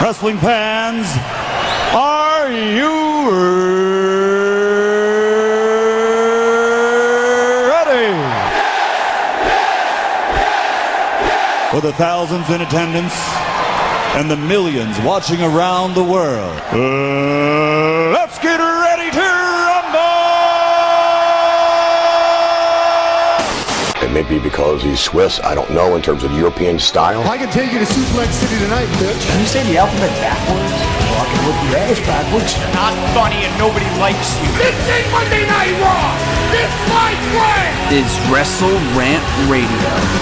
Wrestling fans, are you ready? For the thousands in attendance and the millions watching around the world, uh, It may be because he's Swiss, I don't know, in terms of European style. I can take you to Suplex City tonight, bitch. Can you say the alphabet backwards? Well, with can whip your ass backwards. Not funny and nobody likes you. This ain't Monday Night Raw. This my friend. Is Wrestle Rant Radio.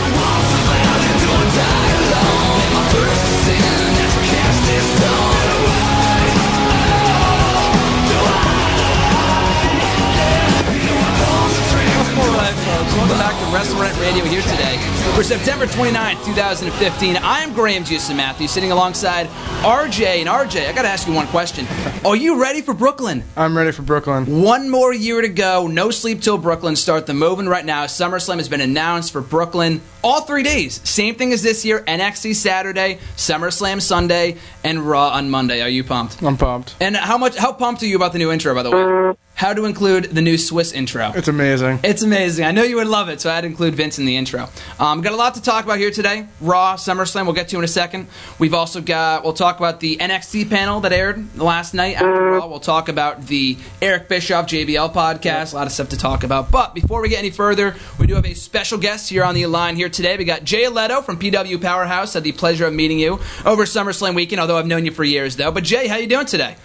Welcome back to Wrestle Rant Radio here today for September 29th, 2015. I am Graham Juice Matthews sitting alongside RJ. And RJ, I got to ask you one question. Are you ready for Brooklyn? I'm ready for Brooklyn. One more year to go. No sleep till Brooklyn. Start the moving right now. SummerSlam has been announced for Brooklyn all three days. Same thing as this year. NXT Saturday, SummerSlam Sunday, and Raw on Monday. Are you pumped? I'm pumped. And how much? How pumped are you about the new intro? By the way, how to include the new Swiss intro? It's amazing. It's amazing. I know you would love it, so I had to include Vince in the intro. Um, got a lot to talk about here today. Raw, SummerSlam, we'll get to in a second. We've also got, we'll talk about the NXT panel that aired last night after Raw. We'll talk about the Eric Bischoff JBL podcast. A lot of stuff to talk about. But before we get any further, we do have a special guest here on the line here today. We got Jay Leto from PW Powerhouse. Had the pleasure of meeting you over SummerSlam weekend, although I've known you for years, though. But Jay, how you doing today?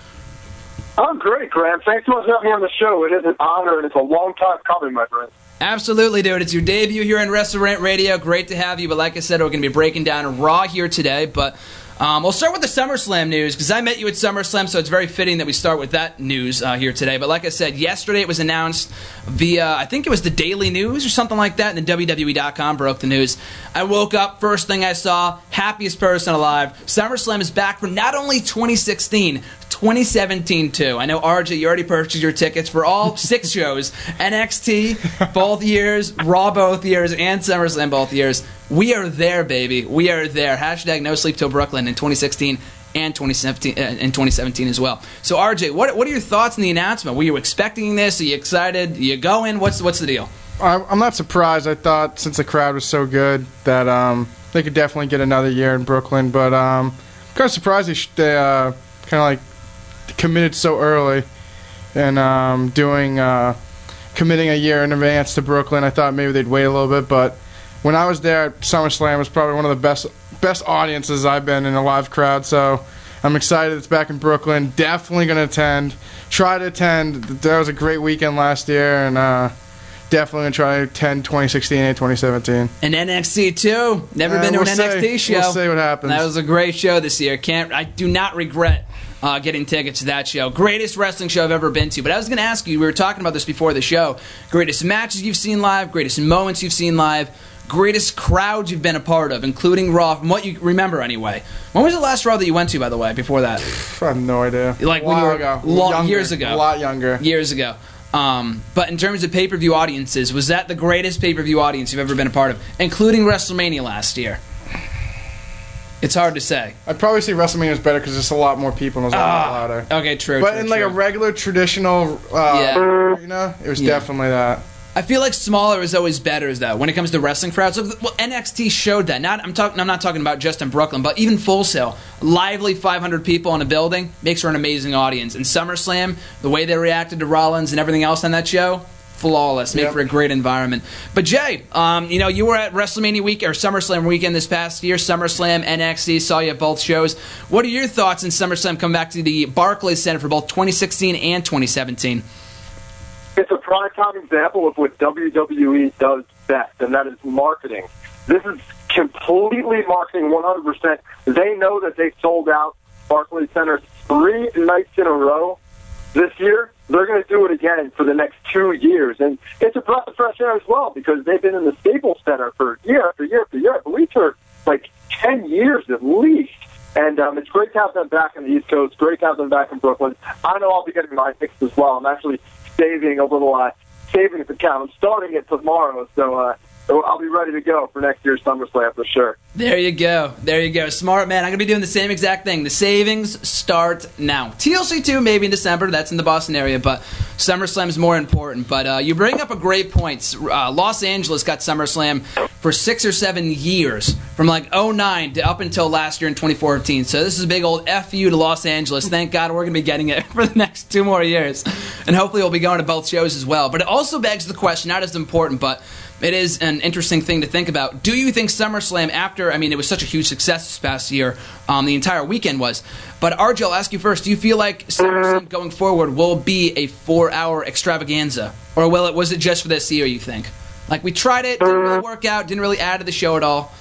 I'm great, Graham. Thanks so much for having me on the show. It is an honor, and it's a long time coming, my friend. Absolutely, dude. It's your debut here in Wrestle Rant Radio. Great to have you. But like I said, we're going to be breaking down Raw here today. But um, we'll start with the SummerSlam news because I met you at SummerSlam, so it's very fitting that we start with that news uh, here today. But like I said, yesterday it was announced via, I think it was the Daily News or something like that, and then WWE.com broke the news. I woke up, first thing I saw, happiest person alive. SummerSlam is back for not only 2016, 2017 too. I know RJ, you already purchased your tickets for all six shows: NXT both years, Raw both years, and SummerSlam both years. We are there, baby. We are there. Hashtag No Sleep Till Brooklyn in 2016 and 2017 uh, in 2017 as well. So RJ, what what are your thoughts on the announcement? Were you expecting this? Are you excited? Are you going? What's what's the deal? I'm I'm not surprised. I thought since the crowd was so good that um, they could definitely get another year in Brooklyn. But um, kind of surprised they, sh- they uh, kind of like committed so early and um, doing uh, committing a year in advance to Brooklyn. I thought maybe they'd wait a little bit, but when I was there at SummerSlam, it was probably one of the best best audiences I've been in a live crowd. So I'm excited it's back in Brooklyn. Definitely going to attend. Try to attend. That was a great weekend last year, and uh, definitely going to try to attend 2016 and 2017. And NXT too. Never Uh, been to we'll an see. NXT show. We'll see what happens. That was a great show this year. Can't I do not regret uh, getting tickets to that show. Greatest wrestling show I've ever been to. But I was going to ask you. We were talking about this before the show. Greatest matches you've seen live. Greatest moments you've seen live. Greatest crowds you've been a part of, including Raw, from what you remember anyway. When was the last Raw that you went to, by the way? Before that, I have no idea. Like a when you while were ago. long- Younger. years ago. A lot younger. years ago. Um, but in terms of pay per view audiences, was that the greatest pay per view audience you've ever been a part of, including WrestleMania last year? It's hard to say. I'd probably say WrestleMania is better because there's a lot more people and it's a lot louder. Okay, true. But true, in like true. a regular traditional uh, arena, it was Yeah. definitely that. I feel like smaller is always better, though, when it comes to wrestling crowds. Well, NXT showed that. Not I'm talking. I'm not talking about just in Brooklyn, but even Full Sail, lively 500 people in a building makes for an amazing audience. And SummerSlam, the way they reacted to Rollins and everything else on that show, flawless. Made Yep. for a great environment. But Jay, um, you know, you were at WrestleMania week or SummerSlam weekend this past year. SummerSlam, NXT, saw you at both shows. What are your thoughts in SummerSlam? Come back to the Barclays Center for both 2016 and 2017. It's a prime time example of what WWE does best, and that is marketing. This is completely marketing 100%. They know that they sold out Barclays Center three nights in a row this year. They're going to do it again for the next two years. And it's a breath of fresh air as well because they've been in the Staples Center for year after year after year. I believe for like 10 years at least. And um, it's great to have them back on the East Coast. Great to have them back in Brooklyn. I know I'll be getting my tickets as well. I'm actually saving a little uh, savings account. I'm starting it tomorrow, so uh, So I'll be ready to go for next year's SummerSlam for sure. There you go. There you go. Smart man. I'm going to be doing the same exact thing. The savings start now. TLC 2 maybe in December. That's in the Boston area, but SummerSlam is more important. But uh, you bring up a great point. Uh, Los Angeles got SummerSlam for six or seven years, from like 09 to up until last year in 2014. So this is a big old FU to Los Angeles. Thank God we're going to be getting it for the next two more years. And hopefully we'll be going to both shows as well. But it also begs the question, not as important, but it is an interesting thing to think about. Do you think SummerSlam, after, I mean, it was such a huge success this past year, um, the entire weekend was, but RJ, I'll ask you first, do you feel like SummerSlam going forward will be a four hour extravaganza? Or will it, was it just for this year, you think? Like, we tried it, didn't really work out, didn't really add to the show at all.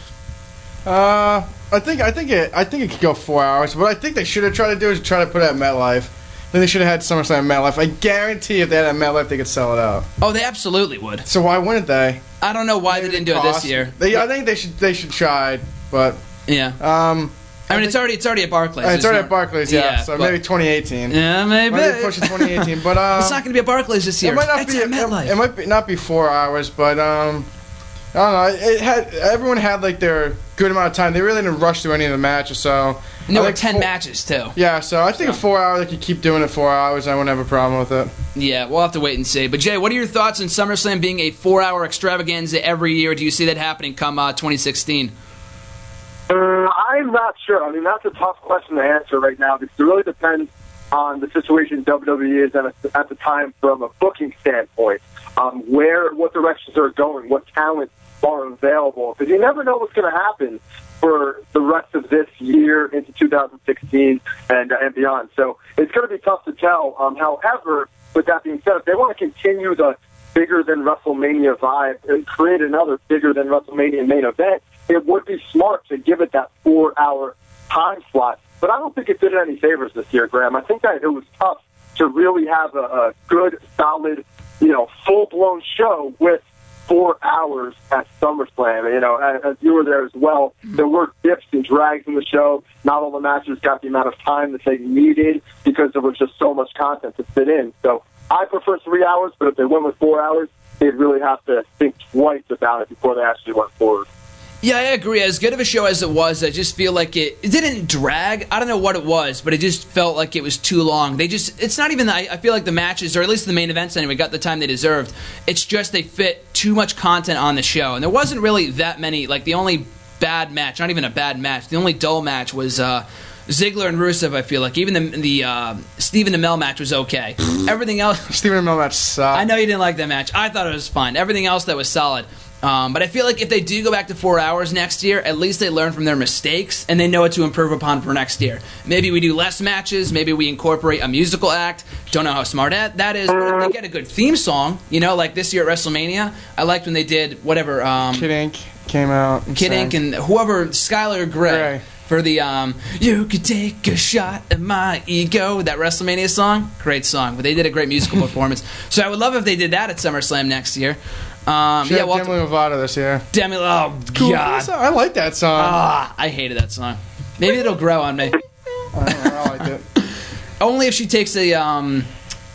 Uh, I think I think it I think it could go four hours. What I think they should have tried to do is try to put it at MetLife. Then they should have had SummerSlam at MetLife. I guarantee if they had at MetLife, they could sell it out. Oh, they absolutely would. So why wouldn't they? I don't know why they didn't do it this year. They, I think they should they should try, but Yeah. um, I mean, it's already it's already at Barclays. it's There's already no- at Barclays, yeah. so but- maybe 2018. Yeah, maybe. Maybe push it 2018, but um, it's not going to be at Barclays this year. It might not it's be. It, it might be, not be four hours, but um, I don't know. It had everyone had like their good amount of time. They really didn't rush through any of the matches, so. and there I were think ten four- matches too. Yeah, so I think a four hour they could keep doing it four hours. I wouldn't have a problem with it. Yeah, we'll have to wait and see. But Jay, what are your thoughts on SummerSlam being a four-hour extravaganza every year? Do you see that happening come uh, 2016? Uh, I'm not sure. I mean, that's a tough question to answer right now because it really depends on the situation WWE is at, at the time from a booking standpoint. Um, where, what directions are going, what talent are available. Because you never know what's going to happen for the rest of this year into 2016 and, uh, and beyond. So it's going to be tough to tell. Um, however, with that being said, if they want to continue the bigger than WrestleMania vibe and create another bigger than WrestleMania main event, it would be smart to give it that four hour time slot. But I don't think it did any favors this year, Graham. I think that it was tough to really have a, a good, solid, you know, full blown show with four hours at SummerSlam. You know, as, as you were there as well, mm-hmm. there were dips and drags in the show. Not all the matches got the amount of time that they needed because there was just so much content to fit in. So I prefer three hours, but if they went with four hours, they'd really have to think twice about it before they actually went forward. Yeah, I agree. As good of a show as it was, I just feel like it, it didn't drag. I don't know what it was, but it just felt like it was too long. They just, it's not even, I, I feel like the matches, or at least the main events anyway, got the time they deserved. It's just they fit too much content on the show. And there wasn't really that many, like the only bad match, not even a bad match, the only dull match was, uh, Ziggler and Rusev, I feel like. Even the the uh, Stephen Amell match was okay. Everything else, Stephen Amell match sucked. I know you didn't like that match. I thought it was fine. Everything else that was solid. Um, but I feel like if they do go back to four hours next year, at least they learn from their mistakes and they know what to improve upon for next year. Maybe we do less matches. Maybe we incorporate a musical act. Don't know how smart that that is. But if they get a good theme song, you know, like this year at WrestleMania, I liked when they did whatever. Um, Kid Ink came out. and Kid. Ink and whoever Skylar Grey, Grey. for the um You could take a shot at my ego that WrestleMania song. Great song. But they did a great musical performance. So I would love if they did that at SummerSlam next year. Um yeah, well Demi Lovato this year. Demi oh Cool. god. I like that song. Ah, I hated that song. Maybe it'll grow on me. I, don't I liked it. Only if she takes a um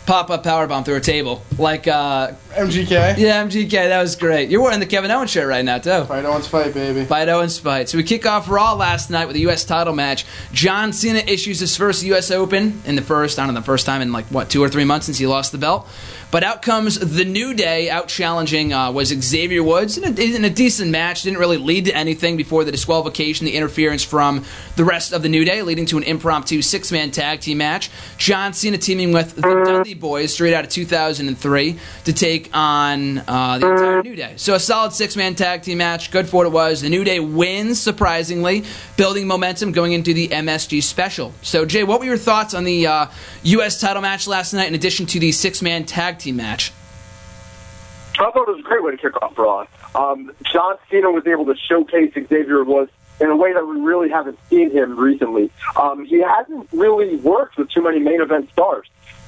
pop up power bomb through a table. Like uh MGK. yeah, MGK, that was great. You're wearing the Kevin Owens shirt right now too. Fight Owens fight, baby. Fight Owens fight. So we kick off Raw last night with a U.S. title match. John Cena issues his first U.S. Open in the first, I don't know, the first time in like, what, two or three months since he lost the belt. But out comes the New Day, out challenging uh, was Xavier Woods in a, in a decent match. Didn't really lead to anything before the disqualification, the interference from the rest of the New Day, leading to an impromptu six man tag team match. John Cena teaming with the Dudley Boyz straight out of 2003 to take on uh, the entire New Day. So a solid six man tag team match. Good for what it was. The New Day wins, surprisingly, building momentum going into the MSG special. So, Jay, what were your thoughts on the uh, U.S. title match last night in addition to the six man tag team match? I thought it was a great way to kick off Raw. Um, John Cena was able to showcase Xavier Woods in a way that we really haven't seen him recently. Um, he hasn't really worked with too many main event stars.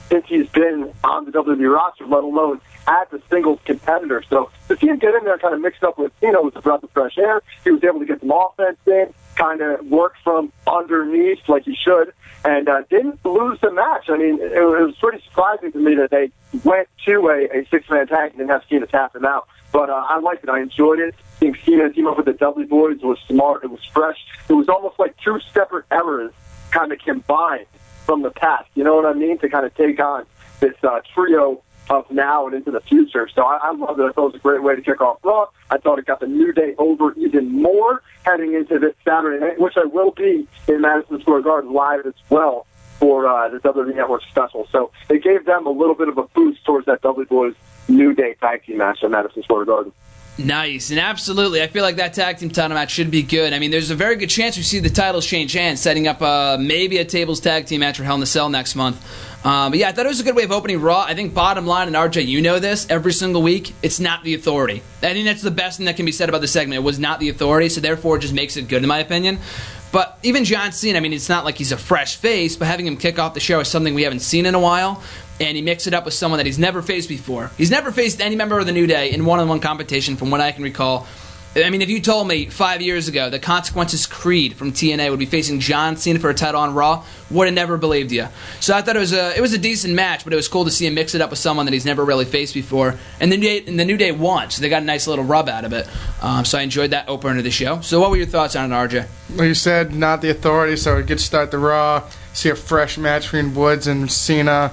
Since he's been on the WWE roster, let alone as a singles competitor. So to see him get in there kind of mixed up with, you know, with a breath of fresh air, he was able to get some offense in, kind of work from underneath like he should, and uh, didn't lose the match. I mean, it, was pretty surprising to me that they went to a, a six-man tag and didn't have Cena tap him out. But uh, I liked it. I enjoyed it. I think Cena team up with the Dudley Boyz was smart. It was fresh. It was almost like two separate eras kind of combined from the past. You know what I mean? To kind of take on this uh, trio of now and into the future. So I, I love it. I thought it was a great way to kick off Raw. I thought it got the New Day over even more heading into this Saturday night, which I will be in Madison Square Garden live as well for uh, the WWE Network special. So it gave them a little bit of a boost towards that Boys New Day tag team match at Madison Square Garden. Nice and absolutely, I feel like that tag team title match should be good. I mean, there's a very good chance we see the titles change hands, setting up uh, maybe a tables tag team match for Hell in a Cell next month. Um, but yeah, I thought it was a good way of opening Raw. I think bottom line, and RJ, you know this, every single week, it's not the authority. I think that's the best thing that can be said about the segment. It was not the authority, so therefore it just makes it good, in my opinion. But even John Cena, I mean, it's not like he's a fresh face, but having him kick off the show is something we haven't seen in a while. And he mixed it up with someone that he's never faced before. He's never faced any member of the New Day in one on one competition, from what I can recall. I mean, if you told me five years ago that Consequences Creed from TNA would be facing John Cena for a title on Raw, would have never believed you. So I thought it was a it was a decent match, but it was cool to see him mix it up with someone that he's never really faced before. And the New Day, and the New Day won, so they got a nice little rub out of it. Um, so I enjoyed that opener to the show. So what were your thoughts on it, RJ? Like you said, not the authority, so a good start to Raw. See a fresh match between Woods and Cena.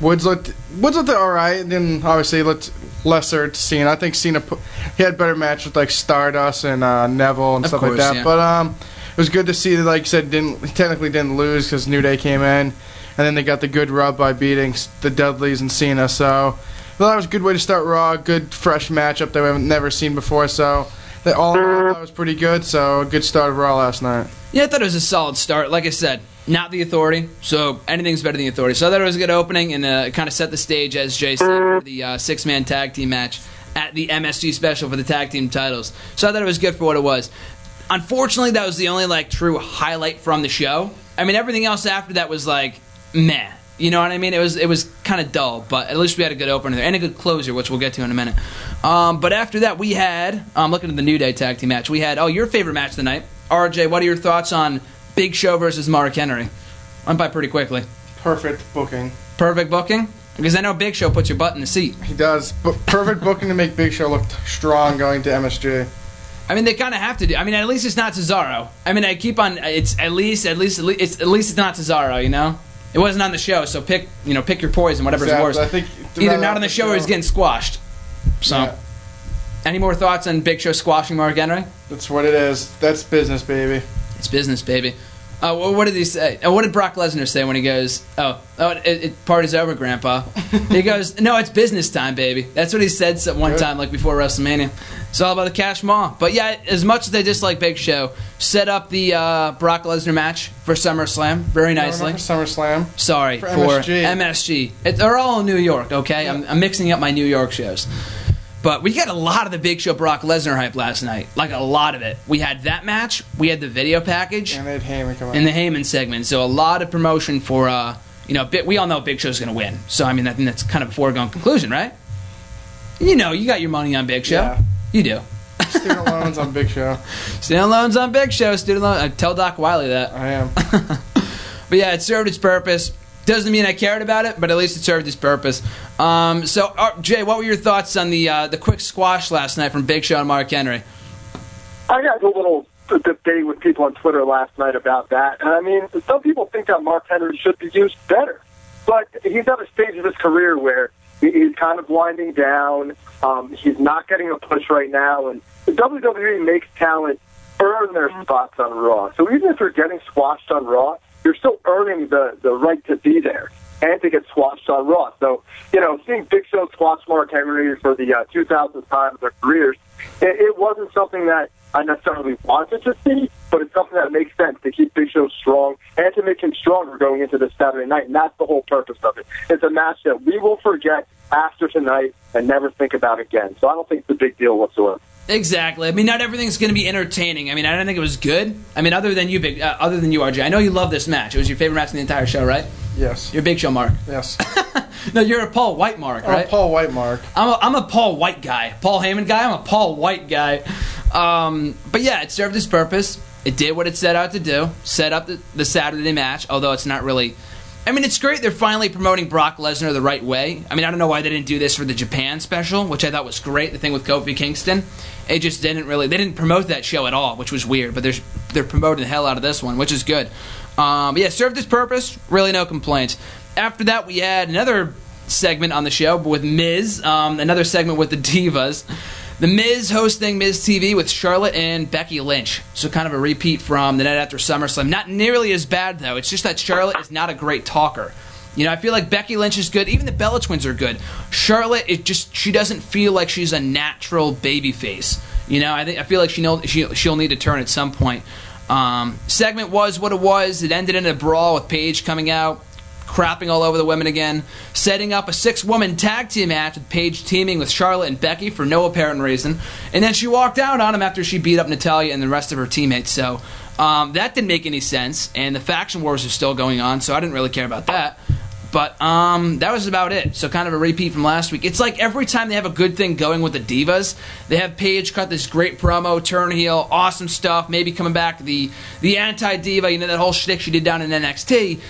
Woods looked Woods looked all right. Then obviously looked lesser to Cena. I think Cena put, he had better match with like Stardust and uh, Neville and Of stuff course, like that. yeah. But um, it was good to see that like you said didn't technically didn't lose because New Day came in, and then they got the good rub by beating the Dudleys and Cena. So well, that was a good way to start Raw. Good fresh matchup that we've never seen before. So they all in all, that was pretty good. So a good start of Raw last night. Yeah, I thought it was a solid start. Like I said, not the authority, so anything's better than the authority. So I thought it was a good opening and uh, kind of set the stage, as Jay said, for the uh, six man tag team match at the MSG special for the tag team titles. So I thought it was good for what it was. Unfortunately, that was the only like true highlight from the show. I mean, everything else after that was like meh. You know what I mean? It was it was kind of dull, but at least we had a good opener there and a good closer, which we'll get to in a minute. Um, but after that, we had um, looking at the New Day tag team match. We had oh your favorite match of the night, RJ. What are your thoughts on Big Show versus Mark Henry? Went by pretty quickly. Perfect booking. Perfect booking because I know Big Show puts your butt in the seat. He does, but perfect booking to make Big Show look strong going to MSG. I mean, they kind of have to do. I mean, at least it's not Cesaro. I mean, I keep on. It's at least, at least, at least, it's, at least it's not Cesaro. You know, it wasn't on the show, so pick, you know, pick your poison, whatever's Exactly. worse. I think Either not on the show or he's getting squashed. So, Yeah. any more thoughts on Big Show squashing Mark Henry? That's what it is. That's business, baby. It's business, baby. Uh, what did he say? Uh, what did Brock Lesnar say when he goes, "Oh, oh, it, it, party's over, Grandpa"? he goes, "No, it's business time, baby." That's what he said some- one Good. time, like before WrestleMania. It's all about the cash maw. But yeah, as much as they dislike Big Show, set up the uh, Brock Lesnar match for SummerSlam very nicely. For SummerSlam. Sorry For for, MSG. MSG. It, they're all in New York, okay? I'm, I'm mixing up my New York shows. But we got a lot of the Big Show Brock Lesnar hype last night. Like a lot of it. We had that match. We had the video package And they'd Heyman come out. in the Heyman segment. So a lot of promotion for, uh, you know, we all know Big Show's going to win. So I mean, I think that's kind of a foregone conclusion, right? You know, you got your money on Big Show. Yeah. You do. Student loans on Big Show. Student loans on Big Show. Student loan. Uh, tell Doc Wiley that. I am. But yeah, it served its purpose. Doesn't mean I cared about it, but at least it served its purpose. Um, so, uh, Jay, what were your thoughts on the uh, the quick squash last night from Big Show and Mark Henry? I got a little debate with people on Twitter last night about that. And I mean, some people think that Mark Henry should be used better, but he's at a stage of his career where he's kind of winding down. Um, he's not getting a push right now, and the WWE makes talent earn their spots on Raw. So even if they're getting squashed on Raw, you're still earning the the right to be there and to get squashed on Raw. So you know, seeing Big Show squash Mark Henry for the uh, 2000th time of their careers, it, it wasn't something that I necessarily wanted to see, but it's something that makes sense to keep Big Show strong and to make him stronger going into this Saturday night. And that's the whole purpose of it. It's a match that we will forget after tonight and never think about again. So I don't think it's a big deal whatsoever. Exactly. I mean, not everything's going to be entertaining. I mean, I don't think it was good. I mean, other than you, Big, uh, other than you, RJ. I know you love this match. It was your favorite match in the entire show, right? Yes. Your Big Show, Mark. Yes. no, you're a Paul White mark, right? Oh, Paul White mark. I'm a, I'm a Paul White guy. Paul Heyman guy. I'm a Paul White guy. Um, but yeah, it served its purpose. It did what it set out to do. Set up the, the Saturday match, although it's not really. I mean, it's great they're finally promoting Brock Lesnar the right way. I mean, I don't know why they didn't do this for the Japan special, which I thought was great. The thing with Kofi Kingston, it just didn't really. They didn't promote that show at all, which was weird. But they're they're promoting the hell out of this one, which is good. Um, yeah, served its purpose. Really, no complaints. After that, we had another segment on the show with Miz. Um, another segment with the Divas. The Miz hosting Miz TV with Charlotte and Becky Lynch. So kind of a repeat from the night after SummerSlam. Not nearly as bad though. It's just that Charlotte is not a great talker. You know, I feel like Becky Lynch is good. Even the Bella Twins are good. Charlotte, it just she doesn't feel like she's a natural baby face. You know, I think I feel like she know she she'll need to turn at some point. Um, segment was what it was. It ended in a brawl with Paige coming out crapping all over the women again, setting up a six woman tag team match with Paige teaming with Charlotte and Becky for no apparent reason. And then she walked out on him after she beat up Natalya and the rest of her teammates. So um, that didn't make any sense. And the faction wars are still going on, so I didn't really care about that. But um, that was about it. So kind of a repeat from last week. It's like every time they have a good thing going with the divas, they have Paige cut this great promo, turn heel, awesome stuff. Maybe coming back the the anti diva, you know that whole shtick she did down in NXT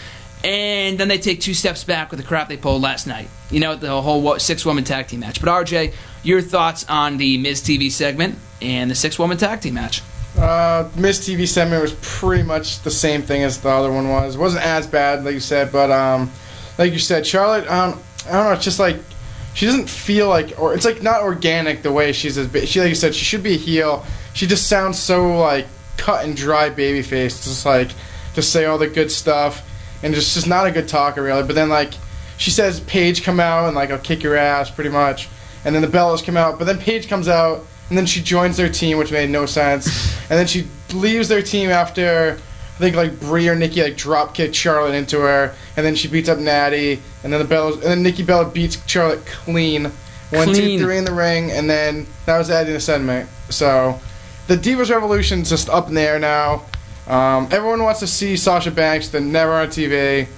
and then they take two steps back with the crap they pulled last night. You know, the whole six woman tag team match. But RJ, your thoughts on the Miz TV segment and the six woman tag team match? Uh, Miz TV segment was pretty much the same thing as the other one was. It wasn't as bad, like you said, but um, like you said, Charlotte, um, I don't know, it's just like she doesn't feel like, or it's like not organic the way she's as she like you said she should be a heel. She just sounds so like cut and dry baby face, just like just say all the good stuff and just just not a good talker really. But then like she says Paige come out and like I'll kick your ass pretty much, and then the Bellas come out, but then Paige comes out and then she joins their team, which made no sense, and then she leaves their team after. I think like Brie or Nikki like drop kick Charlotte into her, and then she beats up Natty, and then the Bellas, and then Nikki Bella beats Charlotte clean, one, Clean. two, three in the ring, and then that was adding a segment. So the Divas Revolution's just up in the air now. Um, everyone wants to see Sasha Banks, they're never on TV,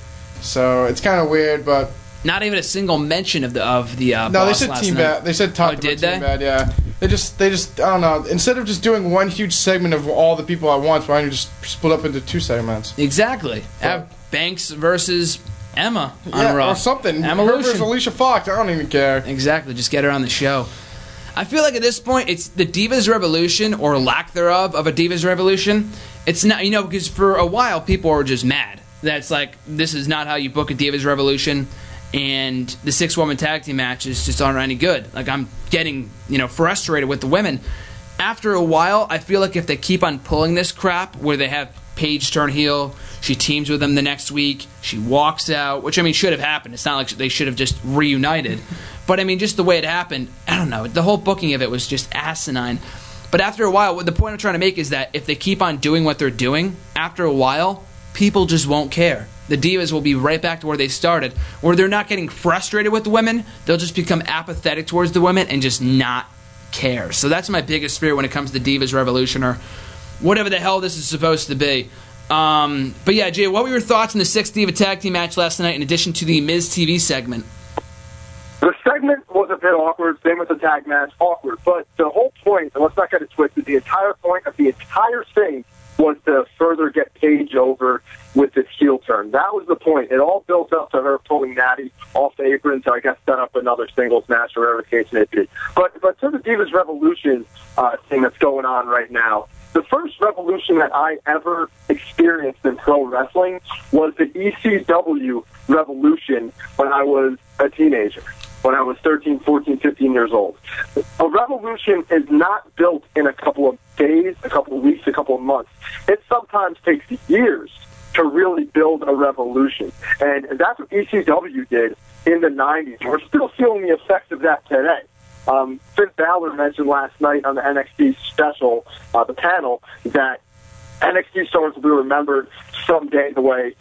so it's kind of weird. But Not even a single mention of the of the uh, no, they said Team night. Bad. They said talk Oh, about did Team they? Bad. Yeah, they just they just I don't know. Instead of just doing one huge segment of all the people at once, why don't you just split up into two segments? Exactly. Have Banks versus Emma on yeah, Raw or something. Emma versus Alicia Fox. I don't even care. Exactly. Just get her on the show. I feel like at this point, it's the Divas Revolution or lack thereof of a Divas Revolution. It's not, you know, because for a while people were just mad. That's like, this is not how you book a Divas Revolution, and the six woman tag team matches just aren't any good. Like, I'm getting, you know, frustrated with the women. After a while, I feel like if they keep on pulling this crap where they have Paige turn heel, she teams with them the next week, she walks out, which I mean should have happened. It's not like they should have just reunited. But I mean, just the way it happened, I don't know. The whole booking of it was just asinine. But after a while, the point I'm trying to make is that if they keep on doing what they're doing, after a while, people just won't care. The divas will be right back to where they started, where they're not getting frustrated with the women. They'll just become apathetic towards the women and just not care. So that's my biggest fear when it comes to the Divas Revolution or whatever the hell this is supposed to be. Um, but yeah, Jay, what were your thoughts on the six Diva tag team match last night in addition to the Miz TV segment? A bit awkward, same with the tag match, awkward. But the whole point, and let's not get it twisted, the entire point of the entire thing was to further get Paige over with this heel turn. That was the point. It all built up to her pulling Natty off the apron to, I guess, set up another singles match or whatever case may be. But, but to the Divas Revolution uh, thing that's going on right now, the first revolution that I ever experienced in pro wrestling was the ECW revolution when I was a teenager, when I was 13, 14, 15 years old. A revolution is not built in a couple of days, a couple of weeks, a couple of months. It sometimes takes years to really build a revolution. And that's what ECW did in the 90s. We're still feeling the effects of that today. Um, Finn Balor mentioned last night on the NXT special, uh, the panel, that NXT stars will be remembered someday the way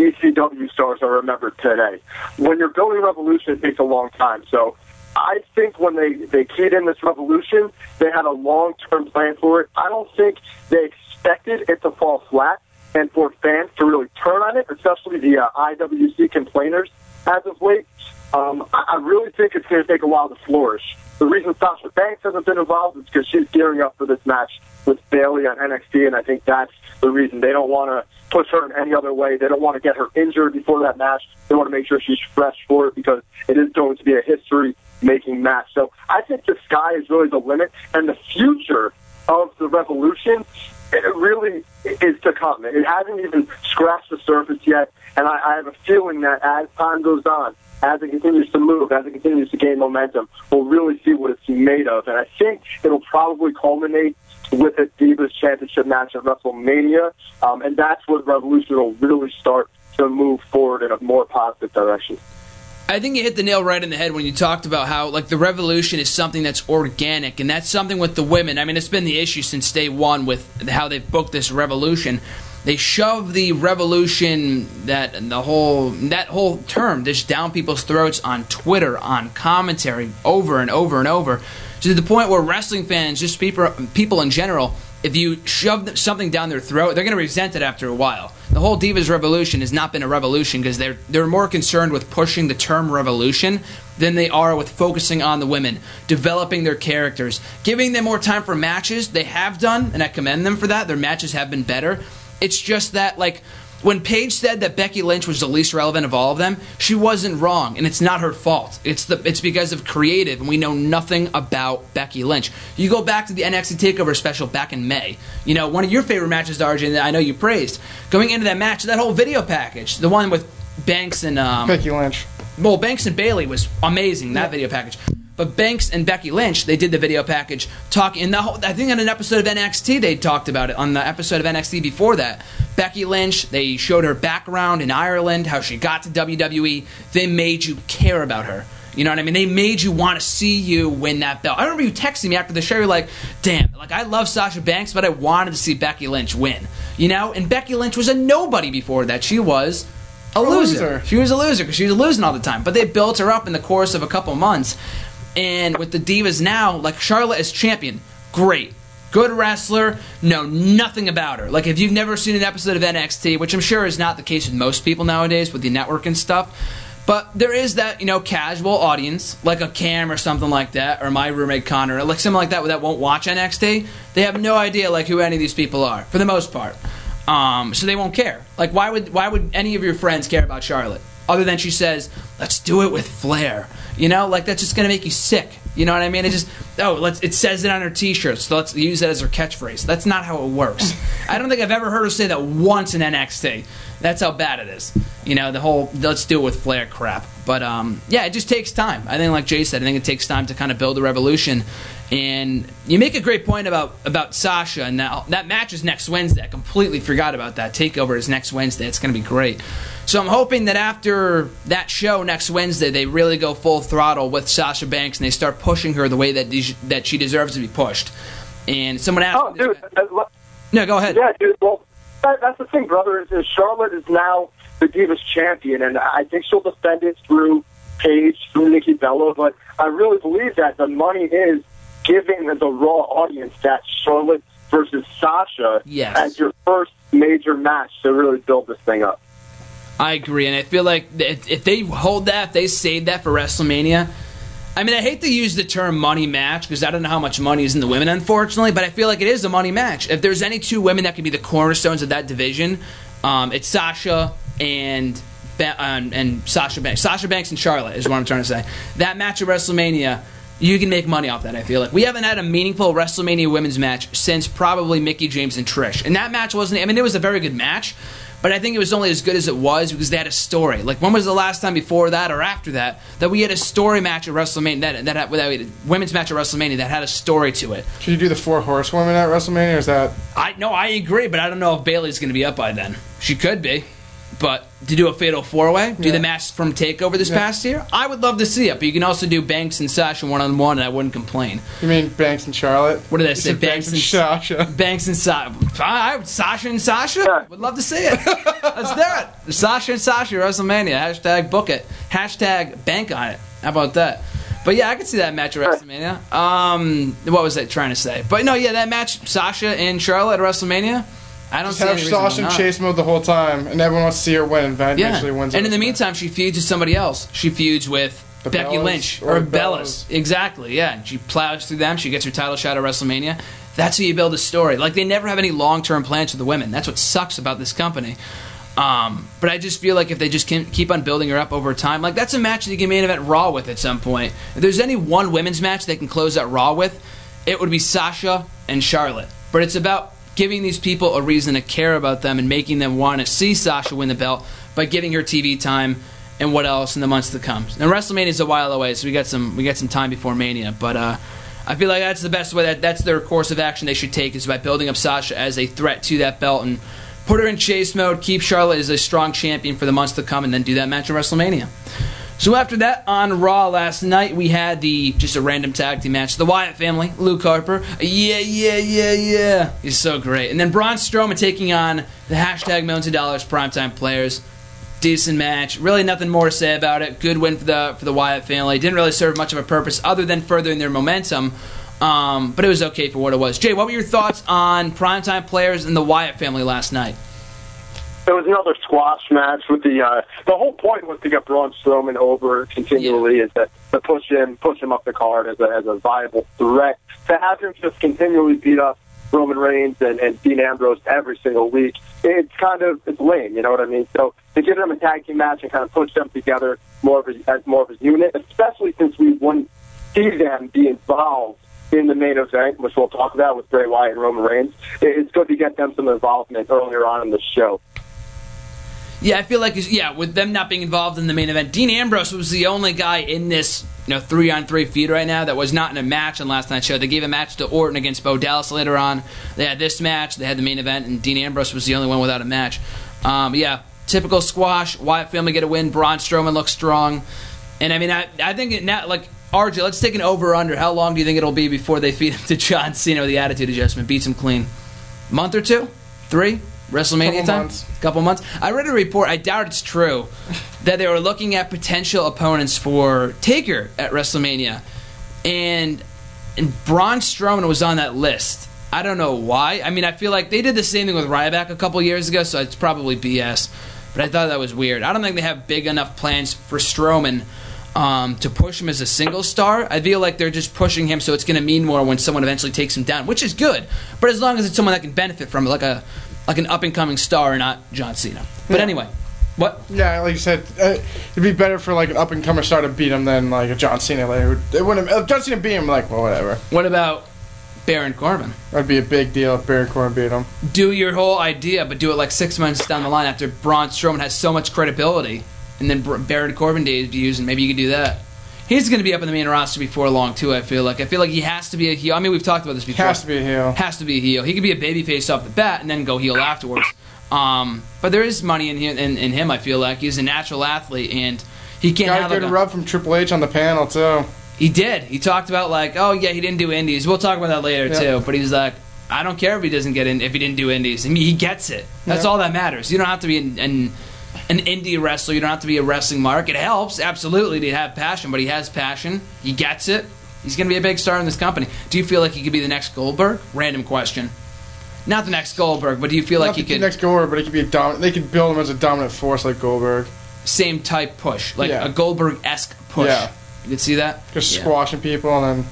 ECW stars are remembered today. When you're building revolution, it takes a long time. So I think when they, they keyed in this revolution, they had a long-term plan for it. I don't think they expected it to fall flat and for fans to really turn on it, especially the uh, IWC complainers as of late. Um, I, I really think it's going to take a while to flourish. The reason Sasha Banks hasn't been involved is because she's gearing up for this match with Bayley on NXT, and I think that's the reason they don't want to push her in any other way. They don't want to get her injured before that match. They want to make sure she's fresh for it because it is going to be a history making match. So I think the sky is really the limit, and the future of the Revolution it really is to come. It hasn't even scratched the surface yet, and I, I have a feeling that as time goes on, as it continues to move, as it continues to gain momentum, we'll really see what it's made of. And I think it'll probably culminate with a Divas Championship match at WrestleMania, um, and that's where Revolution will really start to move forward in a more positive direction. I think you hit the nail right in the head when you talked about how like the revolution is something that's organic, and that's something with the women. I mean, it's been the issue since day one with how they've booked this revolution. They shove the revolution that the whole that whole term just down people's throats on Twitter, on commentary, over and over and over, to the point where wrestling fans, just people people in general, if you shove something down their throat, they're going to resent it after a while. The whole Divas Revolution has not been a revolution because they're they're more concerned with pushing the term revolution than they are with focusing on the women, developing their characters, giving them more time for matches. They have done, and I commend them for that. Their matches have been better. It's just that like when Paige said that Becky Lynch was the least relevant of all of them, she wasn't wrong, and it's not her fault. It's the it's because of creative, and we know nothing about Becky Lynch. You go back to the NXT Takeover special back in May. You know, one of your favorite matches, Darjan, that I know you praised. Going into that match, that whole video package, the one with Banks and um, Becky Lynch. Well, Banks and Bayley was amazing. That yeah. video package. But Banks and Becky Lynch, they did the video package talking in the whole, I think on an episode of NXT they talked about it on the episode of NXT before that. Becky Lynch, they showed her background in Ireland, how she got to WWE. They made you care about her. You know what I mean? They made you want to see you win that belt. I remember you texting me after the show. You're like, "Damn, like I love Sasha Banks, but I wanted to see Becky Lynch win." You know, and Becky Lynch was a nobody before that. She was a, a loser. loser. She was a loser because she was losing all the time. But they built her up in the course of a couple months. And with the Divas now, like Charlotte is champion, great. Good wrestler, know nothing about her. Like, if you've never seen an episode of NXT, which I'm sure is not the case with most people nowadays with the network and stuff, but there is that, you know, casual audience, like a Cam or something like that, or my roommate Connor, like something like that that won't watch NXT. They have no idea, like, who any of these people are, for the most part. Um, so they won't care. Like, why would why would any of your friends care about Charlotte? Other than she says, "Let's do it with flair." You know, like that's just gonna make you sick. You know what I mean? It just oh, let's it says it on her T-shirt, so let's use that as her catchphrase. That's not how it works. I don't think I've ever heard her say that once in NXT. That's how bad it is. You know, the whole let's do it with flair crap. But um, yeah, it just takes time. I think, like Jay said, I think it takes time to kind of build a revolution. And you make a great point about about Sasha. And now that match is next Wednesday. I completely forgot about that. Takeover is next Wednesday. It's going to be great. So I'm hoping that after that show next Wednesday, they really go full throttle with Sasha Banks and they start pushing her the way that that she deserves to be pushed. And someone asked. Oh, dude. Uh, no, go ahead. Yeah, dude. Well, that, that's the thing, brother. Is, is Charlotte is now the Divas champion, and I think she'll defend it through Paige, through Nikki Bella. But I really believe that the money is giving the Raw audience that Charlotte versus Sasha yes. as your first major match to really build this thing up. I agree, and I feel like if they hold that, if they save that for WrestleMania, I mean, I hate to use the term money match because I don't know how much money is in the women, unfortunately, but I feel like it is a money match. If there's any two women that can be the cornerstones of that division, um, it's Sasha and and, and Sasha Banks. Sasha Banks and Charlotte is what I'm trying to say. That match at WrestleMania, you can make money off that. I feel like we haven't had a meaningful WrestleMania women's match since probably Mickie James and Trish, and that match wasn't. I mean, it was a very good match, but I think it was only as good as it was because they had a story. Like when was the last time before that or after that that we had a story match at WrestleMania that that had, that we had a women's match at WrestleMania that had a story to it? Should you do the four horsewomen at WrestleMania? Or is that? I no, I agree, but I don't know if Bayley's going to be up by then. She could be. But to do a fatal four way, do yeah. the match from Takeover this yeah. past year, I would love to see it. But you can also do Banks and Sasha one on one, and I wouldn't complain. You mean Banks and Charlotte? What did I say? Banks, Banks, and Sasha. Banks and Sasha. I, Sasha and Sasha. Would love to see it. Let's do it. Sasha and Sasha WrestleMania. Hashtag book it. Hashtag bank on it. How about that? But yeah, I could see that match at WrestleMania. Um, what was I trying to say? But no, yeah, that match, Sasha and Charlotte at WrestleMania. I don't Just see have Sasha in chase mode the whole time, and everyone wants to see her win. And Van Yeah. eventually wins. And in the meantime, she feuds with somebody else. She feuds with The Becky Bellas Lynch or or, Bellas. Bellas. Exactly. Yeah. And she plows through them. She gets her title shot at WrestleMania. That's how you build a story. Like they never have any long term plans for the women. That's what sucks about this company. Um, but I just feel like if they just can keep on building her up over time, like that's a match that you can main event Raw with at some point. If there's any one women's match they can close out Raw with, it would be Sasha and Charlotte. But it's about giving these people a reason to care about them and making them want to see Sasha win the belt by giving her TV time and what else in the months to come. And WrestleMania is a while away, so we got some we got some time before Mania. But uh, I feel like that's the best way. That that's their course of action they should take is by building up Sasha as a threat to that belt and put her in chase mode. Keep Charlotte as a strong champion for the months to come, and then do that match at WrestleMania. So after that, on Raw last night, we had the just a random tag team match. The Wyatt family, Luke Harper, yeah, yeah, yeah, yeah, he's so great. And then Braun Strowman taking on the hashtag millions of dollars primetime players. Decent match. Really nothing more to say about it. Good win for the for the Wyatt family. Didn't really serve much of a purpose other than furthering their momentum. Um, but it was okay for what it was. Jay, what were your thoughts on primetime players and the Wyatt family last night? It was another squash match with the uh, the whole point was to get Braun Strowman over continually is that to push him push him up the card as a as a viable threat. To have him just continually beat up Roman Reigns and, and Dean Ambrose every single week, it's kind of it's lame, you know what I mean? So to give them a tag team match and kind of push them together more of a, as more of a unit, especially since we wouldn't see them be involved in the main event, which we'll talk about with Bray Wyatt and Roman Reigns. It's good to get them some involvement earlier on in the show. Yeah, I feel like yeah, with them not being involved in the main event, Dean Ambrose was the only guy in this you know three on three feud right now that was not in a match on last night's show. They gave a match to Orton against Bo Dallas later on. They had this match, they had the main event, and Dean Ambrose was the only one without a match. Um, yeah, typical squash. Wyatt family get a win. Braun Strowman looks strong, and I mean, I I think now like. RJ, let's take an over under. How long do you think it'll be before they feed him to John Cena with the attitude adjustment? Beats him clean. Month or two? Three? WrestleMania Couple time? months. Couple months. I read a report. I doubt it's true that they were looking at potential opponents for Taker at WrestleMania, and and Braun Strowman was on that list. I don't know why. I mean, I feel like they did the same thing with Ryback a couple years ago, so it's probably BS. But I thought that was weird. I don't think they have big enough plans for Strowman um, to push him as a single star. I feel like they're just pushing him so it's going to mean more when someone eventually takes him down, which is good. But as long as it's someone that can benefit from it, like a like an up and coming star, not John Cena. But Yeah. anyway, what? Yeah, like you said, uh, it'd be better for like an up and comer star to beat him than like a John Cena later. It wouldn't. If John Cena beat him, like well, whatever. What about Baron Corbin? That'd be a big deal if Baron Corbin beat him. Do your whole idea, but do it like six months down the line after Braun Strowman has so much credibility, and then Br- Baron Corbin debuts, and maybe you could do that. He's going to be up in the main roster before long too. I feel like I feel like he has to be a heel. I mean, we've talked about this before. has to be a heel. Has to be a heel. He could be a babyface off the bat and then go heel afterwards. Um, but there is money in him. In, in him, I feel like he's a natural athlete, and he can't Got a like good a- rub from Triple H on the panel too. he did. He talked about like, oh yeah, he didn't do indies. We'll talk about that later Yeah. too. But he's like, I don't care if he doesn't get in if he didn't do indies. I mean, he gets it. That's Yeah. all that matters. You don't have to be in, an an indie wrestler. You don't have to be a wrestling mark. It helps absolutely to have passion, but he has passion. He gets it. He's going to be a big star in this company. Do you feel like he could be the next Goldberg? Random question. Not the next Goldberg, but do you feel like he could. Not the next Goldberg, but he could be a dominant. They could build him as a dominant force like Goldberg. same type push, like Yeah. a Goldberg esque push? Yeah. You could see that. Just Yeah. squashing people and then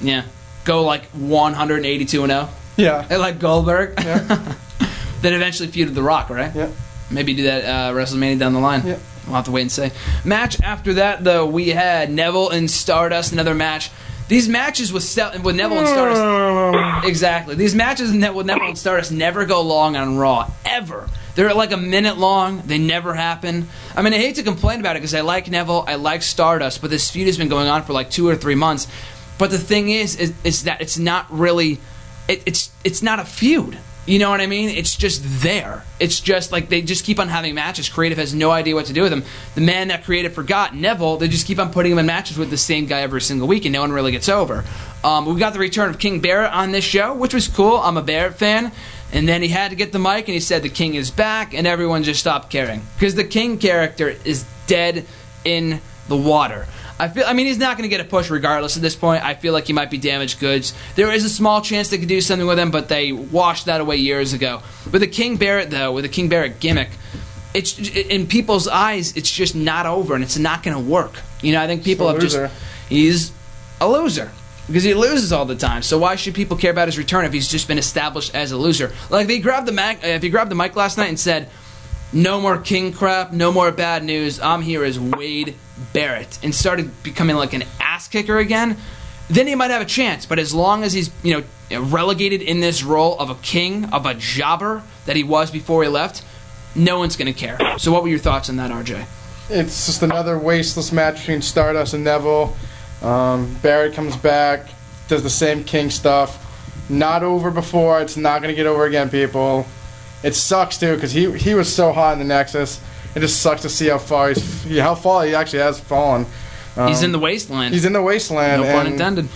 Yeah. Go like 182 and 0. yeah, I like Goldberg. Yeah. then eventually feuded The Rock, right? yeah. Maybe do that uh, WrestleMania down the line. Yeah. We'll have to wait and see. Match after that, though, we had Neville and Stardust. Another match. These matches with with Neville and Stardust. Exactly. These matches with with Neville and Stardust never go long on Raw ever. They're like a minute long. They never happen. I mean, I hate to complain about it because I like Neville, I like Stardust, but this feud has been going on for like two or three months. But the thing is, is, is that it's not really, it, it's it's not a feud. You know what I mean? It's just there. It's just like they just keep on having matches. Creative has no idea what to do with them. The man that creative forgot, Neville, they just keep on putting him in matches with the same guy every single week, and no one really gets over. Um, we got the return of King Barrett on this show, which was cool. I'm a Barrett fan. And then he had to get the mic, and he said the King is back, and everyone just stopped caring because the King character is dead in the water. I feel. I mean, he's not going to get a push regardless at this point. I feel like he might be damaged goods. There is a small chance they could do something with him, but they washed that away years ago. With the King Barrett though, with the King Barrett gimmick, it's in people's eyes, it's just not over, and it's not going to work. You know, I think people have just he's a loser because he loses all the time. So why should people care about his return if he's just been established as a loser? Like he grabbed the mic, if he grabbed the mic last night and said, "No more King crap, no more bad news. I'm here as Wade Barrett," and started becoming like an ass kicker again, then he might have a chance. But as long as he's you know relegated in this role of a king, of a jobber that he was before he left, no one's going to care. So what were your thoughts on that, RJ? It's just another wasteless match between Stardust and Neville. Um, Barrett comes back, does the same King stuff. Not over before. It's not going to get over again, people. It sucks too because he he was so hot in the Nexus. It just sucks to see how far he's he- how far he actually has fallen. Um, he's in the wasteland. he's in the wasteland. no pun intended.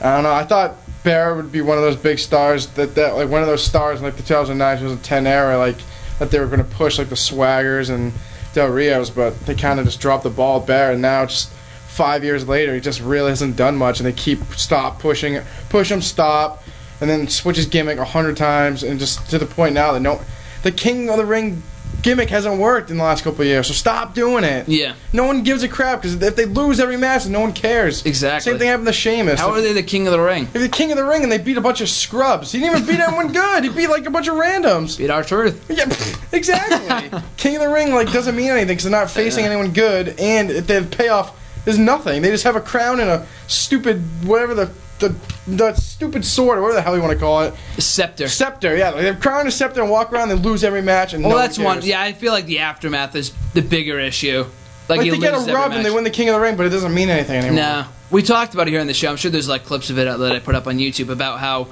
I don't know. I thought Bear would be one of those big stars that that like one of those stars in like the 2009 2010 era, like that they were going to push like the Swaggers and Del Rios, but they kind of just dropped the ball at Barrett. And now just five years later, he just really hasn't done much, and they keep stop pushing, push him, stop, and then switch his gimmick a hundred times, and just to the point now that no, the King of the Ring gimmick hasn't worked in the last couple of years. So stop doing it. Yeah. No one gives a crap because if they lose every match, no one cares. Exactly. Same thing happened to Sheamus. How are they the king of the ring? He's the king of the ring, and they beat a bunch of scrubs. He didn't even beat anyone good. He beat like a bunch of randoms. Beat R-Truth. Yeah, exactly. king of the ring like doesn't mean anything because they're not facing anyone good, and if they have payoff, there's nothing. They just have a crown and a stupid whatever the the, the stupid sword or whatever the hell you want to call it. Scepter. Scepter, yeah. They have a crown and a scepter and walk around and lose every match. And Well, no that's one. cares. Yeah, I feel like the aftermath is the bigger issue. Like, Like he they get a rub and they win the king of the ring, but it doesn't mean anything anymore. No, we talked about it here on the show. I'm sure there's like clips of it that I put up on YouTube about how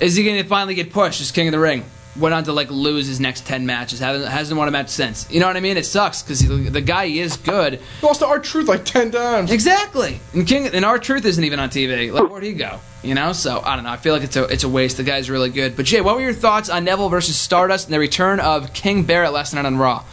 is he going to finally get pushed as king of the ring? Went on to like lose his next ten matches. Hasn't hasn't won a match since. You know what I mean? It sucks because the guy he is good. He lost to R-Truth like ten times. Exactly. And King and R-Truth isn't even on TV. Like where'd he go? You know. So I don't know. I feel like it's a it's a waste. The guy's really good. But Jay, what were your thoughts on Neville versus Stardust and the return of King Barrett last night on Raw?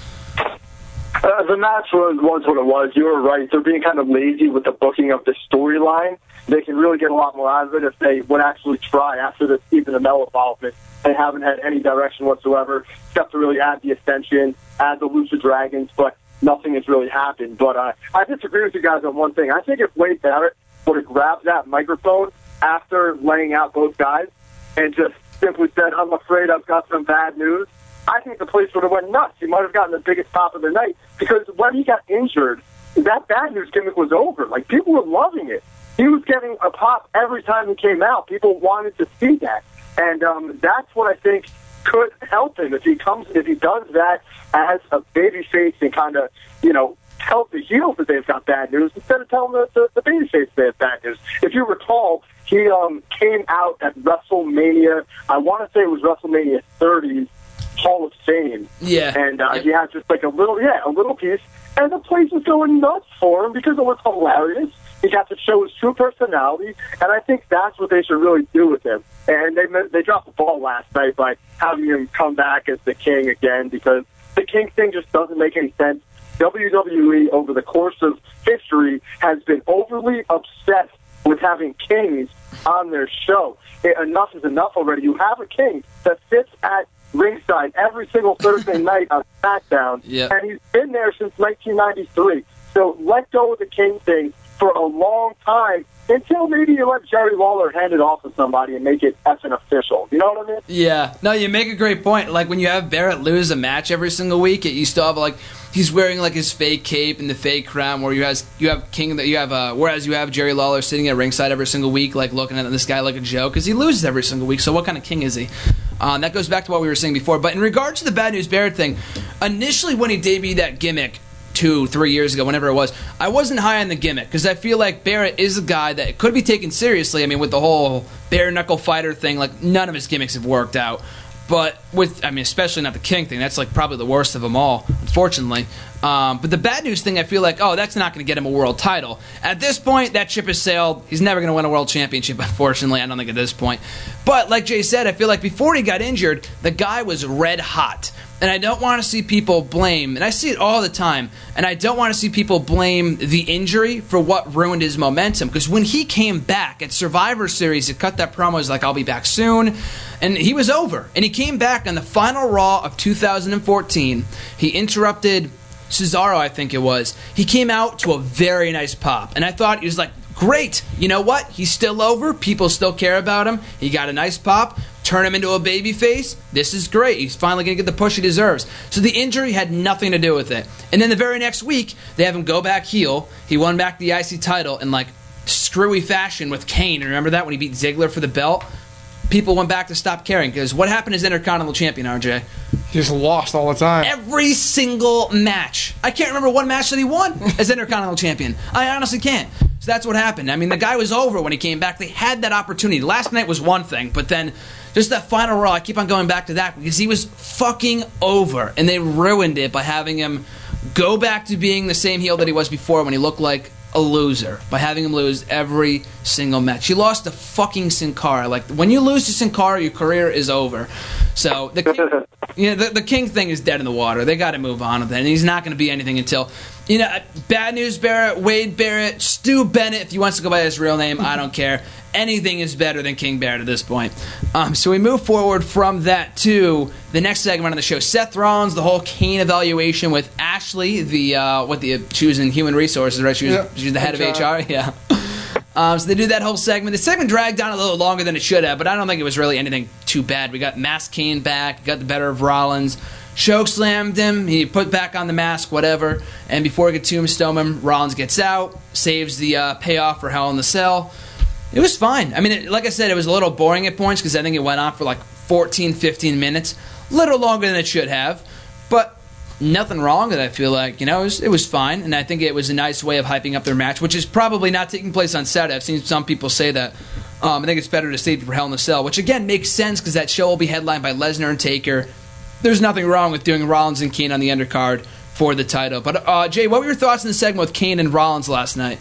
Uh, the match was, was what it was. You were right. They're being kind of lazy with the booking of the storyline. They can really get a lot more out of it if they would actually try after this Stephen Amell involvement. They haven't had any direction whatsoever, except to really add the Ascension, add the Lucha Dragons, but nothing has really happened. But uh, I disagree with you guys on one thing. I think if Wade Barrett would have grabbed that microphone after laying out both guys and just simply said, I'm afraid I've got some bad news, I think the place would have went nuts. He might have gotten the biggest pop of the night because when he got injured, that bad news gimmick was over. Like people were loving it. He was getting a pop every time he came out. People wanted to see that, and um, that's what I think could help him if he comes if he does that as a baby face and kind of you know tell the heels that they've got bad news instead of telling the, the, the baby face they have bad news. If you recall, he um, came out at WrestleMania. I want to say it was WrestleMania 30's Hall of Fame. Yeah. And uh, Yep. he had just like a little, yeah, a little piece. And the place was going nuts for him because it was hilarious. He got to show his true personality, and I think that's what they should really do with him. And they they dropped the ball last night by having him come back as the king again because the king thing just doesn't make any sense. WWE over the course of history has been overly obsessed with having kings on their show. It, enough is enough already. You have a king that sits at ringside every single Thursday night on SmackDown, Yep. and he's been there since 1993. So let go of the king thing for a long time until maybe you let Jerry Lawler hand it off to somebody and make it effing official. You know what I mean? Yeah, no, you make a great point. Like when you have Barrett lose a match every single week, you still have like he's wearing like his fake cape and the fake crown. Where you has you have King that you have uh, whereas you have Jerry Lawler sitting at ringside every single week, like looking at this guy like a joke because he loses every single week. So what kind of king is he? And that goes back to what we were saying before. But in regards to the bad news Barrett thing, initially when he debuted that gimmick two, three years ago, whenever it was, I wasn't high on the gimmick because I feel like Barrett is a guy that could be taken seriously. I mean, with the whole bare knuckle fighter thing, like none of his gimmicks have worked out. But with, I mean, especially not the King thing. That's like probably the worst of them all, unfortunately. Um, but the bad news thing, I feel like, oh, that's not going to get him a world title. At this point, that ship has sailed. He's never going to win a world championship, unfortunately. I don't think at this point. But like Jay said, I feel like before he got injured, the guy was red hot. And I don't want to see people blame, and I see it all the time, and I don't want to see people blame the injury for what ruined his momentum. Because when he came back at Survivor Series, he cut that promo, he was like, I'll be back soon, and he was over. And he came back on the final Raw of 2014. He interrupted Cesaro, I think it was. He came out to a very nice pop, and I thought he was like, great. You know what? He's still over. People still care about him. He got a nice pop. Turn him into a baby face. This is great. He's finally going to get the push he deserves. So the injury had nothing to do with it. And then the very next week, they have him go back heel. He won back the IC title in like screwy fashion with Kane. And remember that when he beat Ziggler for the belt? People went back to stop caring because what happened as Intercontinental Champion, RJ? He just lost all the time. Every single match. I can't remember one match that he won as Intercontinental Champion. I honestly can't. So that's what happened. I mean, the guy was over when he came back. They had that opportunity. Last night was one thing, but then just that final Raw, I keep on going back to that because he was fucking over, and they ruined it by having him go back to being the same heel that he was before when he looked like a loser by having him lose every single match. He lost to fucking Sin Cara. Like when you lose to Sin Cara, your career is over. So the king, you know, the, the king thing is dead in the water. They got to move on with it, and he's not going to be anything until you know. Bad News Barrett, Wade Barrett, Stu Bennett. If he wants to go by his real name, I don't care. Anything is better than King Barrett at this point. Um, so we move forward from that to the next segment on the show. Seth Rollins, the whole Kane evaluation with Ashley, the uh, what the she was in human resources, right? She was, Yeah. she was the head HR. of HR. Yeah. Um, so they do that whole segment. The segment dragged on a little longer than it should have, but I don't think it was really anything too bad. We got Mask Kane back, got the better of Rollins, choke slammed him. He put back on the mask, whatever. And before he could tombstone him, Rollins gets out, saves the uh, payoff for Hell in the Cell. It was fine. I mean, it, like I said, it was a little boring at points because I think it went on for like 14, 15 minutes, a little longer than it should have. But nothing wrong with it. I feel like you know it was, it was fine, and I think it was a nice way of hyping up their match, which is probably not taking place on Saturday. I've seen some people say that. Um, I think it's better to save it for Hell in a Cell, which again makes sense because that show will be headlined by Lesnar and Taker. There's nothing wrong with doing Rollins and Kane on the undercard for the title. But uh, Jay, what were your thoughts in the segment with Kane and Rollins last night?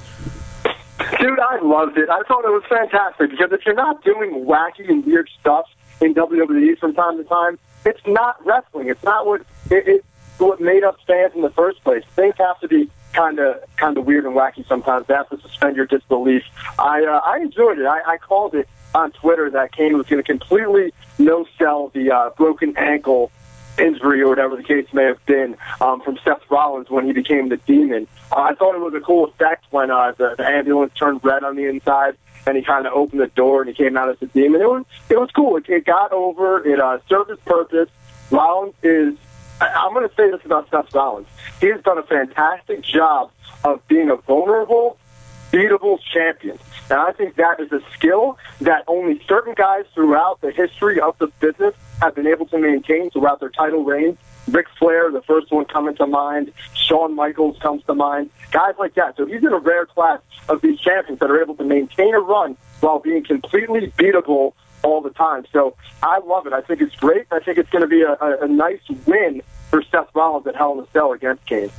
Dude, I loved it. I thought it was fantastic because if you're not doing wacky and weird stuff in WWE from time to time, it's not wrestling. It's not what it, what made us fans in the first place. Things have to be kind of kind of weird and wacky sometimes. They have to suspend your disbelief. I uh, I enjoyed it. I, I called it on Twitter that Kane was going to completely no sell the uh, broken ankle injury or whatever the case may have been um, from Seth Rollins when he became the demon. Uh, I thought it was a cool effect when uh, the, the ambulance turned red on the inside and he kind of opened the door and he came out as a demon. It was it was cool. It, it got over. It uh, served its purpose. Rollins is. I, I'm going to say this about Seth Rollins. He has done a fantastic job of being a vulnerable, beatable champion. And I think that is a skill that only certain guys throughout the history of the business have been able to maintain throughout their title reigns. Ric Flair, the first one coming to mind. Shawn Michaels comes to mind. Guys like that. So he's in a rare class of these champions that are able to maintain a run while being completely beatable all the time. So I love it. I think it's great. I think it's going to be a, a, a nice win for Seth Rollins at Hell in a Cell against Kane.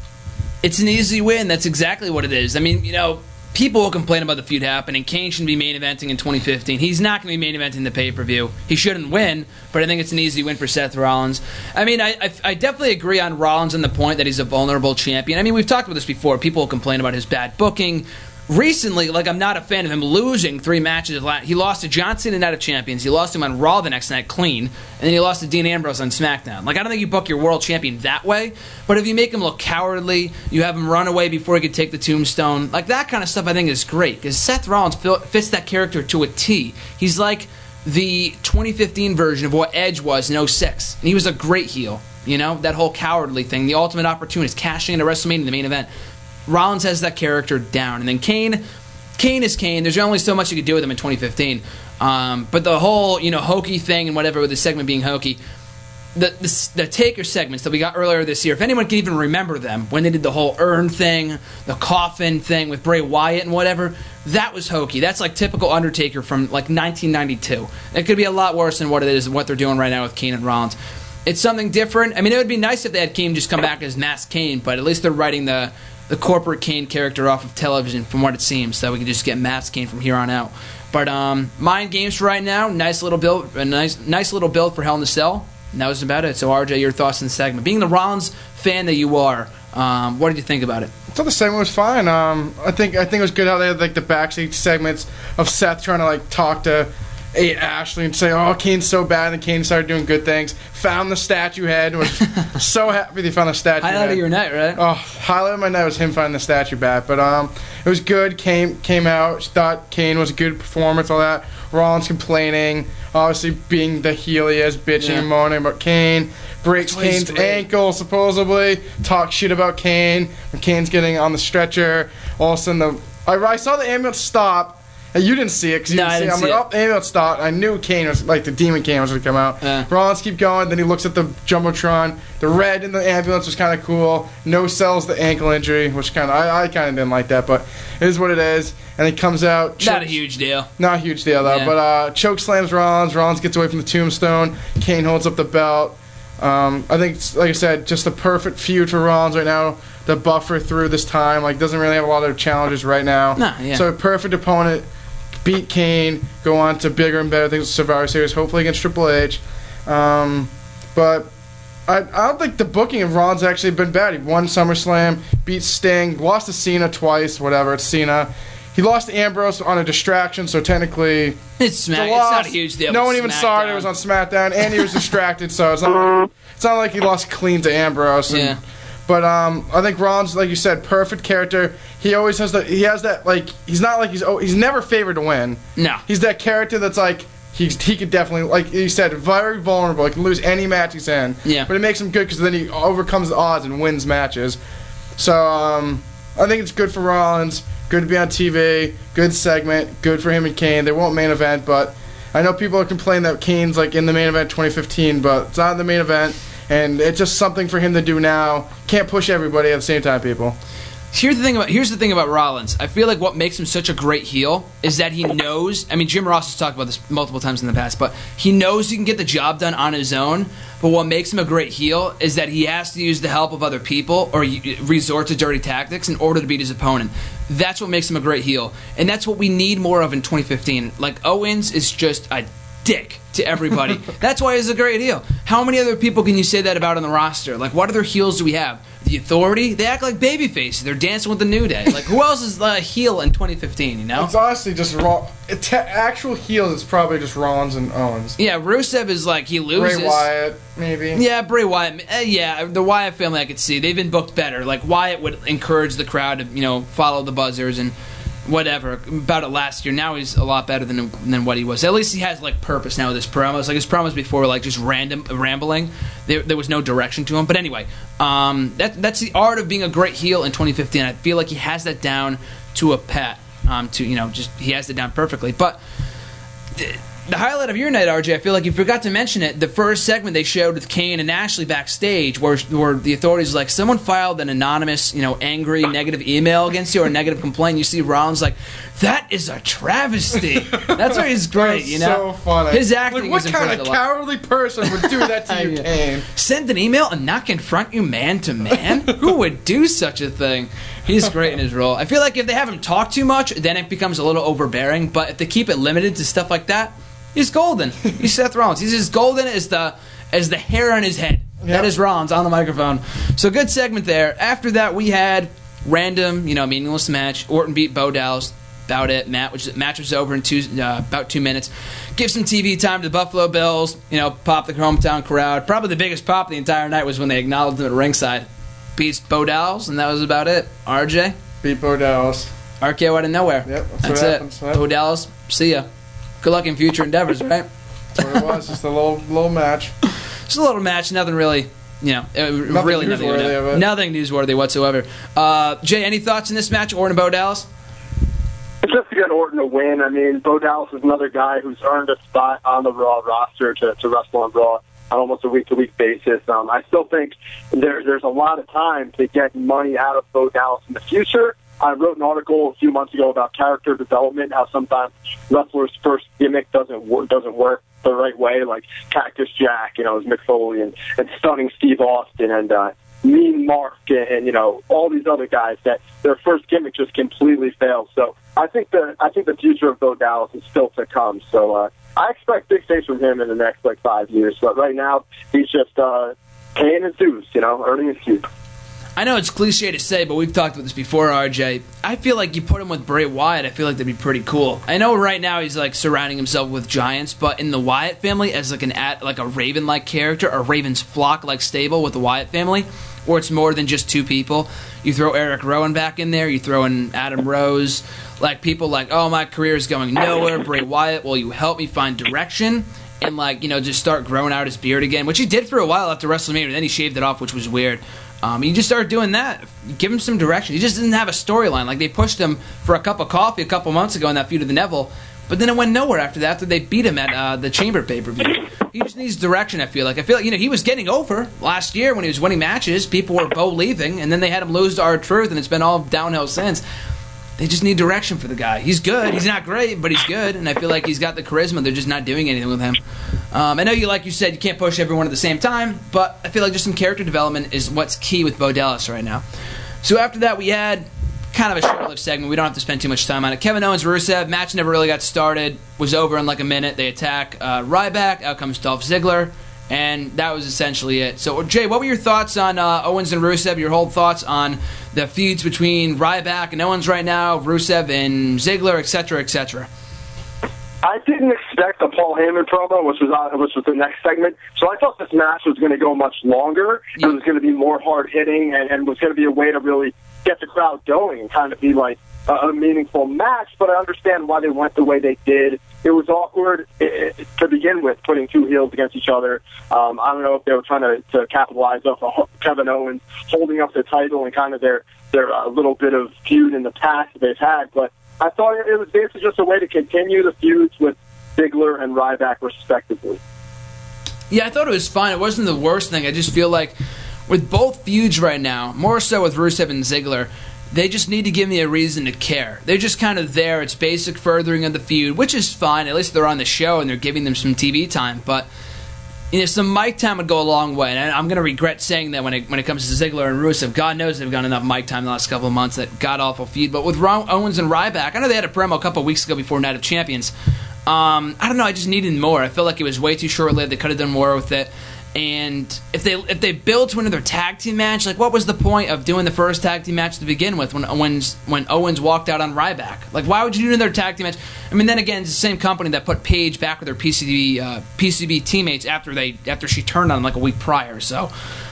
It's an easy win. That's exactly what it is. I mean, you know, people will complain about the feud happening. Kane shouldn't be main eventing in 2015. He's not going to be main eventing the pay per view. He shouldn't win, but I think it's an easy win for Seth Rollins. I mean, I, I, I definitely agree on Rollins and the point that he's a vulnerable champion. I mean, we've talked about this before. People will complain about his bad booking. Recently, like I'm not a fan of him losing three matches. He lost to John Cena and out of Champions. He lost him on Raw the next night clean, and then he lost to Dean Ambrose on SmackDown. Like I don't think you book your world champion that way. But if you make him look cowardly, you have him run away before he could take the tombstone, like that kind of stuff, I think is great because Seth Rollins fits that character to a T. He's like the 2015 version of what Edge was in 06. And he was a great heel. You know, that whole cowardly thing, the ultimate opportunist, cashing into WrestleMania the main event. Rollins has that character down. And then Kane, Kane is Kane. There's only so much you could do with him in 2015. Um, but the whole, you know, hokey thing and whatever, with the segment being hokey, the, the the Taker segments that we got earlier this year, if anyone can even remember them, when they did the whole urn thing, the coffin thing with Bray Wyatt and whatever, that was hokey. That's like typical Undertaker from like 1992. It could be a lot worse than what it is, what they're doing right now with Kane and Rollins. It's something different. I mean, it would be nice if they had Kane just come back as Masked Kane, but at least they're writing the the corporate Kane character off of television, from what it seems, so we can just get Masked Kane from here on out. But um, mind games for right now. Nice little build, a nice nice little build for Hell in a Cell. And that was about it. So, RJ, your thoughts on the segment. Being the Rollins fan that you are, um, what did you think about it? I thought the segment was fine. Um, I think I think it was good how they had like the backstage segments of Seth trying to like talk to A- Ashley and say, "Oh, Kane's so bad," and Kane started doing good things. Found the statue head. Was so happy they found the statue. Head. Highlight head. of your night, right? Oh, highlight of my night was him finding the statue back. But um, it was good. Came came out. Thought Kane was a good performance. All that. Rollins complaining. Obviously being the heel he is, bitching Yeah. and moaning about Kane. Breaks That's why he's Kane's ankle supposedly. Talk shit about Kane. Kane's getting on the stretcher. All of a sudden the I, I saw the ambulance stop. And you didn't see it because you No, didn't I see didn't it. I'm see like, it. oh, ambulance stopped. I knew Kane was like the demon Kane was going to come out. Yeah. Rollins keep going. Then he looks at the jumbotron. The red in the ambulance was kind of cool. No sells the ankle injury, which kind of I, I kind of didn't like that, but it is what it is. And he comes out. Not a huge deal. Not a huge deal though. Yeah. But uh, choke slams Rollins. Rollins gets away from the tombstone. Kane holds up the belt. Um, I think, it's- like I said, just the perfect feud for Rollins right now. The buffer through this time, like doesn't really have a lot of challenges right now. Nah, yeah. So a perfect opponent. Beat Kane. Go on to bigger and better things with Survivor Series. Hopefully against Triple H. Um, but I, I don't think the booking of Ron's actually been bad. He won SummerSlam, beat Sting, lost to Cena twice, whatever, it's Cena. He lost to Ambrose on a distraction, so technically It's, smack, a it's not a huge deal. No one even saw it. It was on SmackDown, and he was distracted, so it's not. It's not like he lost clean to Ambrose. and- Yeah. But um, I think Ron's, like you said, perfect character. He always has that. He has that like. He's not like he's. oh, He's never favored to win. No. He's that character that's like. He's, he could definitely, like you said, very vulnerable. He can lose any match he's in. Yeah. But it makes him good because then he overcomes the odds and wins matches. So um, I think it's good for Rollins. Good to be on TV. Good segment. Good for him and Kane. They won't main event, but I know people are complaining that Kane's like in the main event 2015, but it's not in the main event, and it's just something for him to do now. Can't push everybody at the same time, people. Here's the thing about here's the thing about Rollins. I feel like what makes him such a great heel is that he knows. I mean, Jim Ross has talked about this multiple times in the past, but he knows he can get the job done on his own. But what makes him a great heel is that he has to use the help of other people or resort to dirty tactics in order to beat his opponent. That's what makes him a great heel, and that's what we need more of in 2015. Like Owens is just a dick to everybody. That's why he's a great heel. How many other people can you say that about on the roster? Like, what other heels do we have? The Authority, they act like babyface. They're dancing with the New Day. Like, who else is a heel in 2015? You know? It's honestly just raw. It, actual heels, it's probably just Rollins and Owens. Yeah, Rusev is like he loses. Bray Wyatt, maybe. Yeah, Bray Wyatt. Uh, yeah, the Wyatt family I could see. They've been booked better. Like Wyatt would encourage the crowd to, you know, follow the buzzers and whatever about it last year. Now he's a lot better than than what he was. At least he has like purpose now with his promos. Like his promos before were like just random rambling. There, there was no direction to him. But anyway, um, that that's the art of being a great heel in 2015. I feel like he has that down to a pet. Um, to you know, just he has it down perfectly. But the highlight of your night, RJ, I feel like you forgot to mention it. The first segment they showed with Kane and Ashley backstage, where where the authorities like someone filed an anonymous, you know, angry negative email against you or a negative complaint. You see Rollins like, that is a travesty. That's why he's great. You know, so funny. his acting Like, what kind of a cowardly person would do that to you. Kane? Send an email and not confront you man to man? Who would do such a thing? He's great in his role. I feel like if they have him talk too much, then it becomes a little overbearing. But if they keep it limited to stuff like that, he's golden. He's Seth Rollins. He's as golden as the as the hair on his head. That Yep. is Rollins on the microphone. So good segment there. After that, we had random, you know, meaningless match. Orton beat Bo Dallas. About it. Matt, which match was over in two uh, about two minutes. Give some TV time to the Buffalo Bills. You know, pop the hometown crowd. Probably the biggest pop of the entire night was when they acknowledged him at ringside. Beats Bo Dallas, and that was about it. RJ, Beat Bo Dallas. RKO out of nowhere. Yep, that's what it. happens, right? Bo Dallas, see ya. Good luck in future endeavors, right? That's what it was. Just a little little match. Just a little match, nothing really, you know, uh, really nothing, newsworthy nothing newsworthy whatsoever. Uh, Jay, any thoughts in this match, Orton and Bo Dallas? It's just to get Orton to win. I mean, Bo Dallas is another guy who's earned a spot on the Raw roster to, to wrestle on Raw on almost a week to week basis. Um, I still think there, there's a lot of time to get money out of Bo Dallas in the future. I wrote an article a few months ago about character development, how sometimes wrestlers' first gimmick doesn't work, doesn't work the right way, like Cactus Jack, you know, as Mick Foley and, and stunning Steve Austin and uh, Mean Mark and, you know all these other guys that their first gimmick just completely fails. So I think the I think the future of Bo Dallas is still to come. So uh, I expect big things from him in the next like five years. But right now, he's just uh, paying his dues, you know, earning his keep. I know it's cliche to say, but we've talked about this before, RJ. I feel like you put him with Bray Wyatt, I feel like that'd be pretty cool. I know right now he's like surrounding himself with giants, but in the Wyatt family, as like an at like a Raven like character, a Raven's flock like stable with the Wyatt family, or it's more than just two people. You throw Eric Rowan back in there, you throw in Adam Rose, like people like, oh my career is going nowhere. Bray Wyatt, will you help me find direction? And like you know, just start growing out his beard again, which he did for a while after WrestleMania. Then he shaved it off, which was weird. Um, you just start doing that. Give him some direction. He just didn't have a storyline. Like they pushed him for a cup of coffee a couple months ago in that feud with the Neville, but then it went nowhere after that. After they beat him at uh, the Chamber pay per view, he just needs direction. I feel like. I feel like you know he was getting over last year when he was winning matches. People were Bo leaving, and then they had him lose to R-Truth, and it's been all downhill since. They just need direction for the guy. He's good. He's not great, but he's good, and I feel like he's got the charisma. They're just not doing anything with him. Um, I know you, like you said, you can't push everyone at the same time, but I feel like just some character development is what's key with Bo Dallas right now. So after that, we had kind of a short-lived segment. We don't have to spend too much time on it. Kevin Owens, Rusev match never really got started. Was over in like a minute. They attack uh, Ryback. Out comes Dolph Ziggler. And that was essentially it. So, Jay, what were your thoughts on uh, Owens and Rusev? Your whole thoughts on the feuds between Ryback and Owens right now, Rusev and Ziggler, etc., etc. I didn't expect the Paul Heyman promo, which was which was the next segment. So I thought this match was going to go much longer. It was going to be more hard hitting, and, and was going to be a way to really get the crowd going and kind of be like a, a meaningful match. But I understand why they went the way they did. It was awkward eh, eh, to begin with, putting two heels against each other. Um, I don't know if they were trying to, to capitalize off of Kevin Owens holding up the title and kind of their their uh, little bit of feud in the past that they've had, but. I thought it was basically just a way to continue the feuds with Ziggler and Ryback, respectively. Yeah, I thought it was fine. It wasn't the worst thing. I just feel like with both feuds right now, more so with Rusev and Ziggler, they just need to give me a reason to care. They're just kind of there. It's basic furthering of the feud, which is fine. At least they're on the show and they're giving them some TV time. But you know, some mic time would go a long way. And I'm going to regret saying that when it when it comes to Ziggler and Rusev. God knows they've got enough mic time the last couple of months. That god awful feud. But with Ron, Owens and Ryback, I know they had a promo a couple weeks ago before Night of Champions. Um, I don't know. I just needed more. I feel like it was way too short lived. They could have done more with it. And if they if they build to another tag team match, like what was the point of doing the first tag team match to begin with when Owens when Owens walked out on Ryback? Like why would you do another tag team match? I mean, then again, it's the same company that put Paige back with her PCB uh, PCB teammates after they after she turned on them like a week prior. So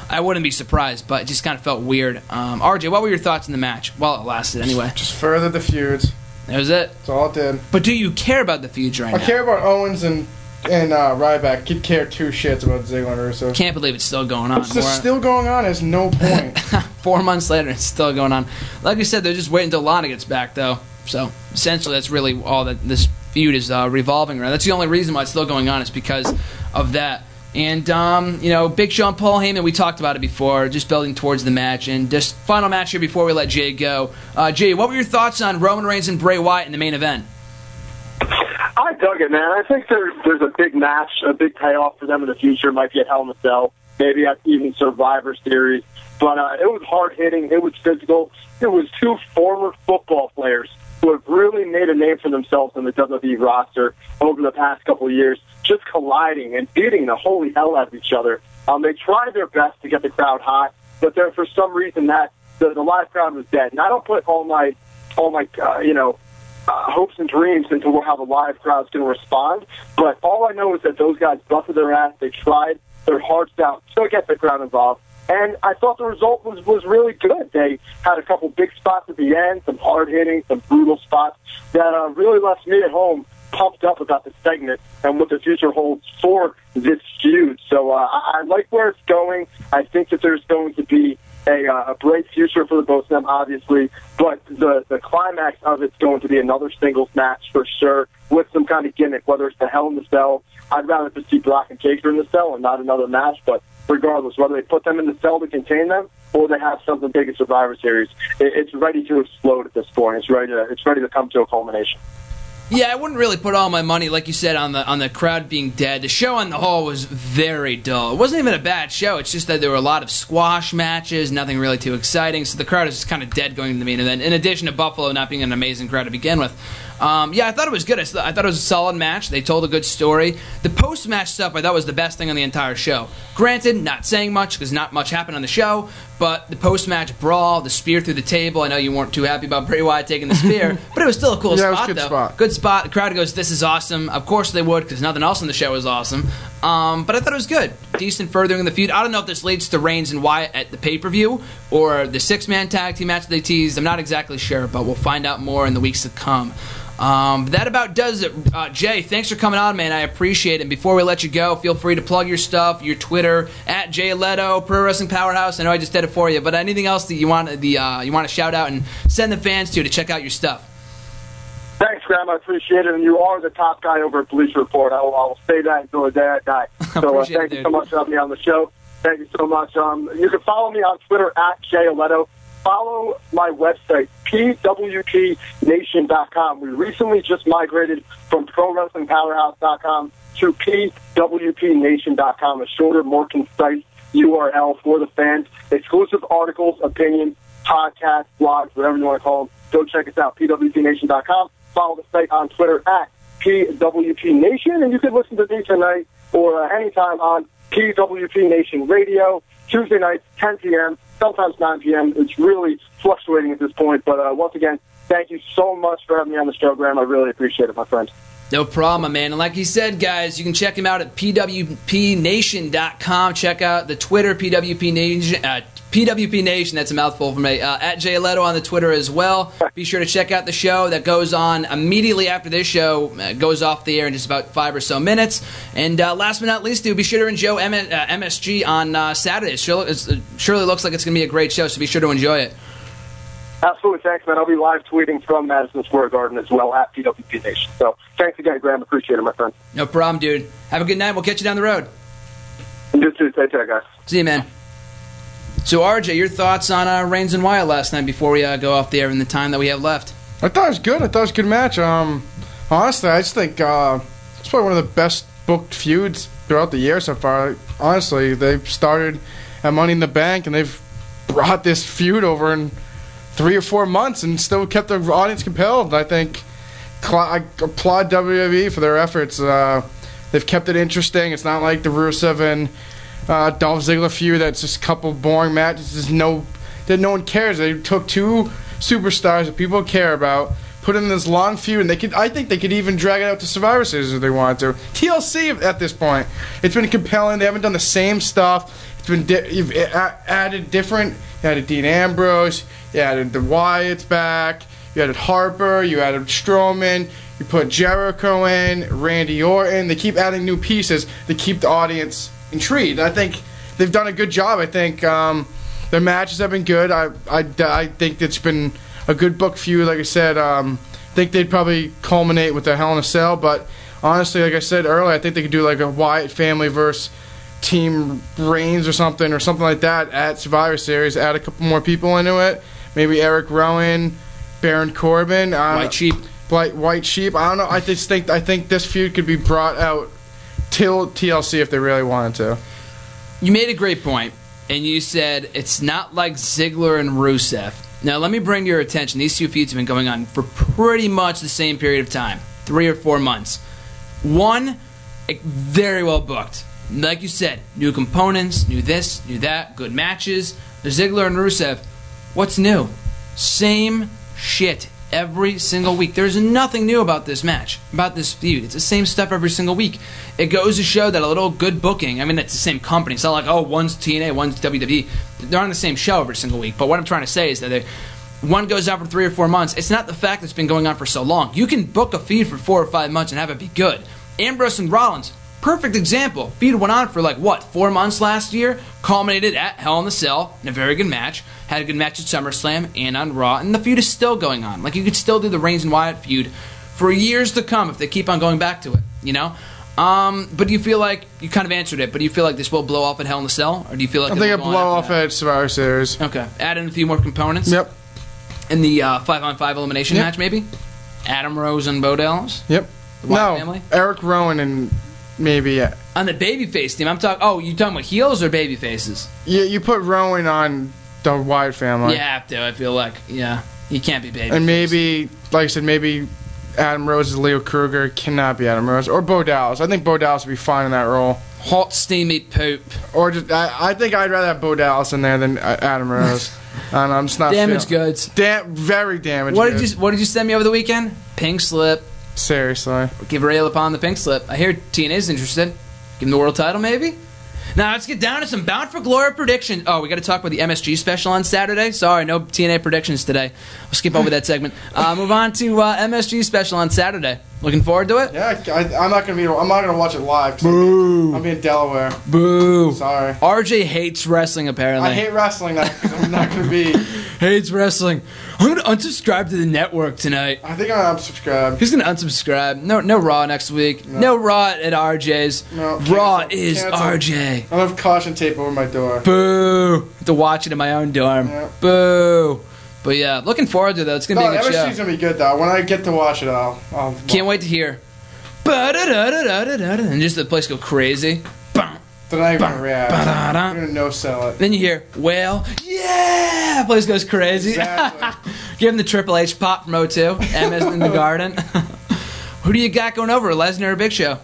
I wouldn't be surprised, but it just kind of felt weird. Um, RJ, what were your thoughts in the match? Well, it lasted anyway. Just further the feuds. That was it. That's all it did. But do you care about the feuds right I now? care about Owens and and uh, Ryback. Could care two shits about Ziggler and Rusev. Can't believe it's still going on. It's just still going on. There's no point. Four months later, it's still going on. Like I said, they're just waiting until Lana gets back, though. So essentially, that's really all that this feud is uh, revolving around. That's the only reason why it's still going on is because of that. And um, you know, Big Show and Paul Heyman, we talked about it before, just building towards the match. And just final match here before we let Jay go. Uh, Jay, what were your thoughts on Roman Reigns and Bray Wyatt in the main event? I dug it, man. I think there's there's a big match, a big payoff for them in the future. Might be at Hell in a Cell, maybe even Survivor Series. But uh, it was hard hitting. It was physical. It was two former football players who have really made a name for themselves in the WWE roster over the past couple of years, just colliding and beating the holy hell out of each other. Um, they tried their best to get the crowd hot, but there for some reason that the, the live crowd was dead. And I don't put all my all my uh, you know uh, hopes and dreams into how the live crowd's going to respond. But all I know is that those guys busted their ass. They tried their hearts out to get the crowd involved. And I thought the result was, was really good. They had a couple big spots at the end, some hard hitting, some brutal spots that uh, really left me at home pumped up about the segment and what the future holds for this feud. So uh, I, I like where it's going. I think that there's going to be a, uh, a bright future for the both of them, obviously. But the the climax of it's going to be another singles match for sure, with some kind of gimmick, whether it's the Hell in the Cell. I'd rather just see Brock and Taker in the cell and not another match. But regardless, whether they put them in the cell to contain them or they have something big in Survivor Series, it, it's ready to explode at this point. It's ready to it's ready to come to a culmination. Yeah, I wouldn't really put all my money, like you said, on the on the crowd being dead. The show on the whole was very dull. It wasn't even a bad show. It's just that there were a lot of squash matches, nothing really too exciting. So the crowd is just kind of dead going to the main event. In addition to Buffalo not being an amazing crowd to begin with, Um, yeah, I thought it was good. I, I thought it was a solid match. They told a good story. The post match stuff I thought was the best thing on the entire show. Granted, not saying much because not much happened on the show, but the post match brawl, the spear through the table. I know you weren't too happy about Bray Wyatt taking the spear, but it was still a cool Yeah, it was spot, a good though. spot. Good spot. The crowd goes, "This is awesome." Of course they would because nothing else on the show was awesome. Um, but I thought it was good, decent furthering the feud. I don't know if this leads to Reigns and Wyatt at the pay per view or the six man tag team match they teased. I'm not exactly sure, but we'll find out more in the weeks to come. Um, that about does it. Uh, Jay, thanks for coming on, man. I appreciate it. And before we let you go, feel free to plug your stuff, your Twitter at Jay Leto, Pro Wrestling Powerhouse. I know I just did it for you, but anything else that you want the uh, you want to shout out and send the fans to to check out your stuff. Thanks, Graham. I appreciate it. And you are the top guy over at Police Report. I will, I will say that until the day I die. So uh, Appreciate it, thank you dude. so much for having me on the show. Thank you so much. Um, you can follow me on Twitter at Jay Leto. Follow my website, pwpnation.com. We recently just migrated from ProWrestlingPowerhouse.com to pwpnation.com, a shorter, more concise URL for the fans. Exclusive articles, opinions, podcasts, blogs, whatever you want to call them. Go check us out, pwpnation.com. Follow the site on Twitter at pwpnation, and you can listen to me tonight or uh, anytime on PWP Nation Radio, Tuesday nights, 10 p.m., sometimes 9 p.m. It's really fluctuating at this point, but uh, once again, thank you so much for having me on the show, Graham. I really appreciate it, my friend. No problem, man. And like he said, guys, you can check him out at pwpnation.com. Check out the Twitter, PWP Nation. Uh, PWP Nation, that's a mouthful for me. Uh, at Jay Leto on the Twitter as well. Be sure to check out the show that goes on immediately after this show uh, goes off the air in just about five or so minutes. And uh, last but not least, do be sure to enjoy M- uh, MSG on uh, Saturday. It surely, it's- it surely looks like it's going to be a great show, so be sure to enjoy it. Absolutely, thanks, man. I'll be live tweeting from Madison Square Garden as well at PWP Nation. So thanks again, Graham. Appreciate it, my friend. No problem, dude. Have a good night. We'll catch you down the road. You too. Take care, guys. See you, man. So, RJ, your thoughts on uh, Reigns and Wyatt last night before we uh, go off the air in the time that we have left? I thought it was good. I thought it was a good match. Um, honestly, I just think uh, it's probably one of the best booked feuds throughout the year so far. Honestly, they've started at Money in the Bank and they've brought this feud over in three or four months and still kept the audience compelled. I think I applaud WWE for their efforts. Uh, they've kept it interesting. It's not like the Rusev and uh, Dolph Ziggler feud that's just a couple boring matches. There's no that no one cares. They took two superstars that people care about, put in this long feud, and they could. I think they could even drag it out to Survivor Series if they wanted to. TLC at this point, it's been compelling. They haven't done the same stuff. It's been di- you've added different. You added Dean Ambrose. You added the Wyatts back. You added Harper. You added Strowman. You put Jericho in, Randy Orton. They keep adding new pieces to keep the audience intrigued. I think they've done a good job. I think um, their matches have been good. I, I, I think it's been a good book feud. Like I said, um, I think they'd probably culminate with the Hell in a Cell. But honestly, like I said earlier, I think they could do like a Wyatt family versus Team Reigns or something or something like that at Survivor Series. Add a couple more people into it. Maybe Eric Rowan, Baron Corbin, White Sheep. White White Sheep. I don't know. I just think I think this feud could be brought out till TLC if they really wanted to. You made a great point, and you said it's not like Ziggler and Rusev. Now, let me bring to your attention these two feuds have been going on for pretty much the same period of time three or four months. One, eh, very well booked. Like you said, new components, new this, new that, good matches. The Ziggler and Rusev, what's new? Same shit every single week. There's nothing new about this match, about this feud. It's the same stuff every single week. It goes to show that a little good booking. I mean, it's the same company. It's not like oh, one's TNA, one's WWE. They're on the same show every single week. But what I'm trying to say is that they. One goes on for three or four months. It's not the fact that it's been going on for so long. You can book a feud for four or five months and have it be good. Ambrose and Rollins, perfect example. Feud went on for like what four months last year, culminated at Hell in the Cell in a very good match. Had a good match at SummerSlam and on Raw, and the feud is still going on. Like you could still do the Reigns and Wyatt feud for years to come if they keep on going back to it. You know. Um, but do you feel like you kind of answered it? But do you feel like this will blow off at Hell in the Cell, or do you feel like I think it'll it blow off at Survivor Series. Okay, add in a few more components. Yep. In the uh, five on five elimination Yep. match, maybe. Adam Rose and Bo Dallas Yep. The Wyatt no, family? Eric Rowan and maybe yeah. on the babyface team. I'm talking. Oh, you talking about heels or baby faces? You, you put Rowan on the Wyatt family. You have to. I feel like yeah, you can't be baby. And maybe, like I said, maybe Adam Rose as Leo Kruger. Cannot be Adam Rose or Bo Dallas. I think Bo Dallas would be fine in that role. Hot steamy poop. Or just I, I think I'd rather have Bo Dallas in there than uh, Adam Rose. and I'm just not Damaged feeling- goods. Dam- very damaged. What did goods. you What did you send me over the weekend? Pink slip. Seriously. Give Rail upon the pink slip. I hear TNA's interested. Give him the world title, maybe. Now let's get down to some Bound for Glory predictions. Oh, we got to talk about the MSG special on Saturday. Sorry, no TNA predictions today. We'll skip over that segment. Uh, move on to uh, MSG special on Saturday. Looking forward to it. Yeah, I, I'm not gonna be. I'm not gonna watch it live. Boo. I'll be in Delaware. Boo. Sorry. RJ hates wrestling. Apparently, I hate wrestling now because I'm not gonna be. hates wrestling. I'm gonna unsubscribe to the network tonight. I think I'm unsubscribed. He's gonna unsubscribe. No, no Raw next week. No, Raw at RJ's. No, Raw cancel, is cancel. RJ. I have caution tape over my door. Boo! To watch it in my own dorm. Yeah. Boo! But yeah, looking forward to that. It's gonna No, be a good MSG's show. gonna be good though. When I get to watch it, I'll. I'll Can't wait to hear. And just the place go crazy. Bum, Then I'm gonna react. ba-da-da. I'm gonna no sell it. Then you hear, well, yeah! Place goes crazy. Exactly. Give him the Triple H pop from O2. MS in the garden. Who do you got going over? Lesnar or Big Show?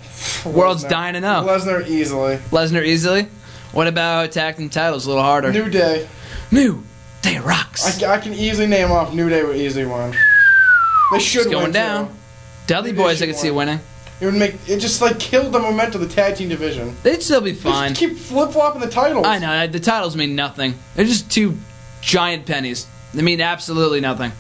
World's Lesnar. dying to know. Lesnar easily. Lesnar easily. What about tag team titles? A little harder. New Day. New Day rocks. I, I can easily name off New Day would easily win. They should It's going win, down. too. Dudley Boyz, I could see win. winning. It would make it just like kill the momentum of the tag team division. They'd still be fine. Just keep flip flopping the titles. I know the titles mean nothing. They're just two giant pennies. They mean absolutely nothing.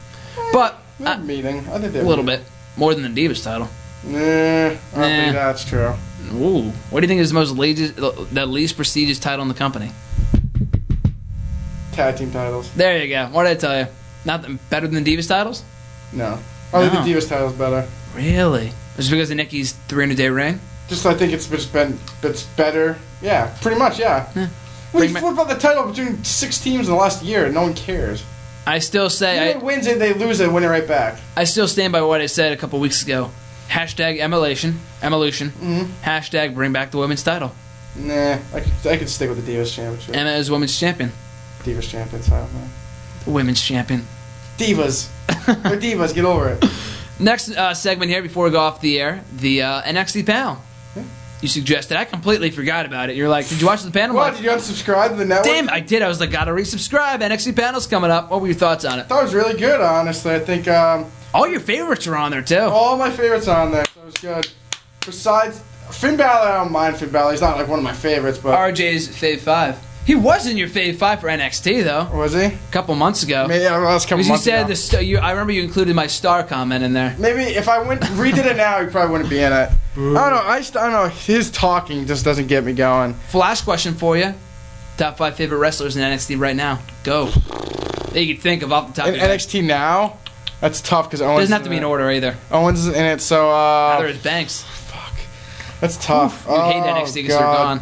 But They're uh, meeting. I think a they're little bit more than the Divas title. Nah, I don't Nah. think that's true. Ooh, what do you think is the most legis- the least prestigious title in the company? Tag team titles. There you go. What did I tell you? Nothing better than the Divas titles? No. I think the Divas title's better. Really? Just because of Nikki's 300 day reign? Just I think it's just been it's better. Yeah, pretty much. Yeah. Yeah. Bring flip up the title between six teams in the last year, and no one cares. I still say If I, they wins it, they lose it, win it right back. I still stand by what I said a couple weeks ago. Hashtag emulation, evolution. Mm-hmm. Hashtag bring back the women's title. Nah, I could, I could stick with the Divas Championship. Emma is women's champion, Divas Champion title, man. women's champion. Divas. They're divas. Get over it. Next uh, segment here before we go off the air, the uh, NXT panel. You suggested. I completely forgot about it. You're like, did you watch the panel? What? like, Did you unsubscribe to the network? Damn, I did. I was like, gotta resubscribe. NXT panel's coming up. What were your thoughts on it? I thought it was really good, honestly. I think um, All your favorites are on there too. all my favorites are on there, so it was good. Besides Finn Balor, I don't mind Finn Balor. He's not like one of my favorites, but RJ's Fave Five. He was in your Fave Five for NXT though, was he? a couple months ago. Maybe yeah, well, that's a couple Because you said ago. the st- you, I remember you included my star comment in there. Maybe if I went redid it now, he probably wouldn't be in it. I don't know. I just I don't know. His talking just doesn't get me going. Flash question for you: Top five favorite wrestlers in NXT right now? Go. That you could think of off the top In of your head. NXT now, that's tough because Owens. Doesn't have to be in it. order either. Owens is in it, so Neither uh, is Banks. Fuck. That's tough. You hate oh, NXT because they're gone.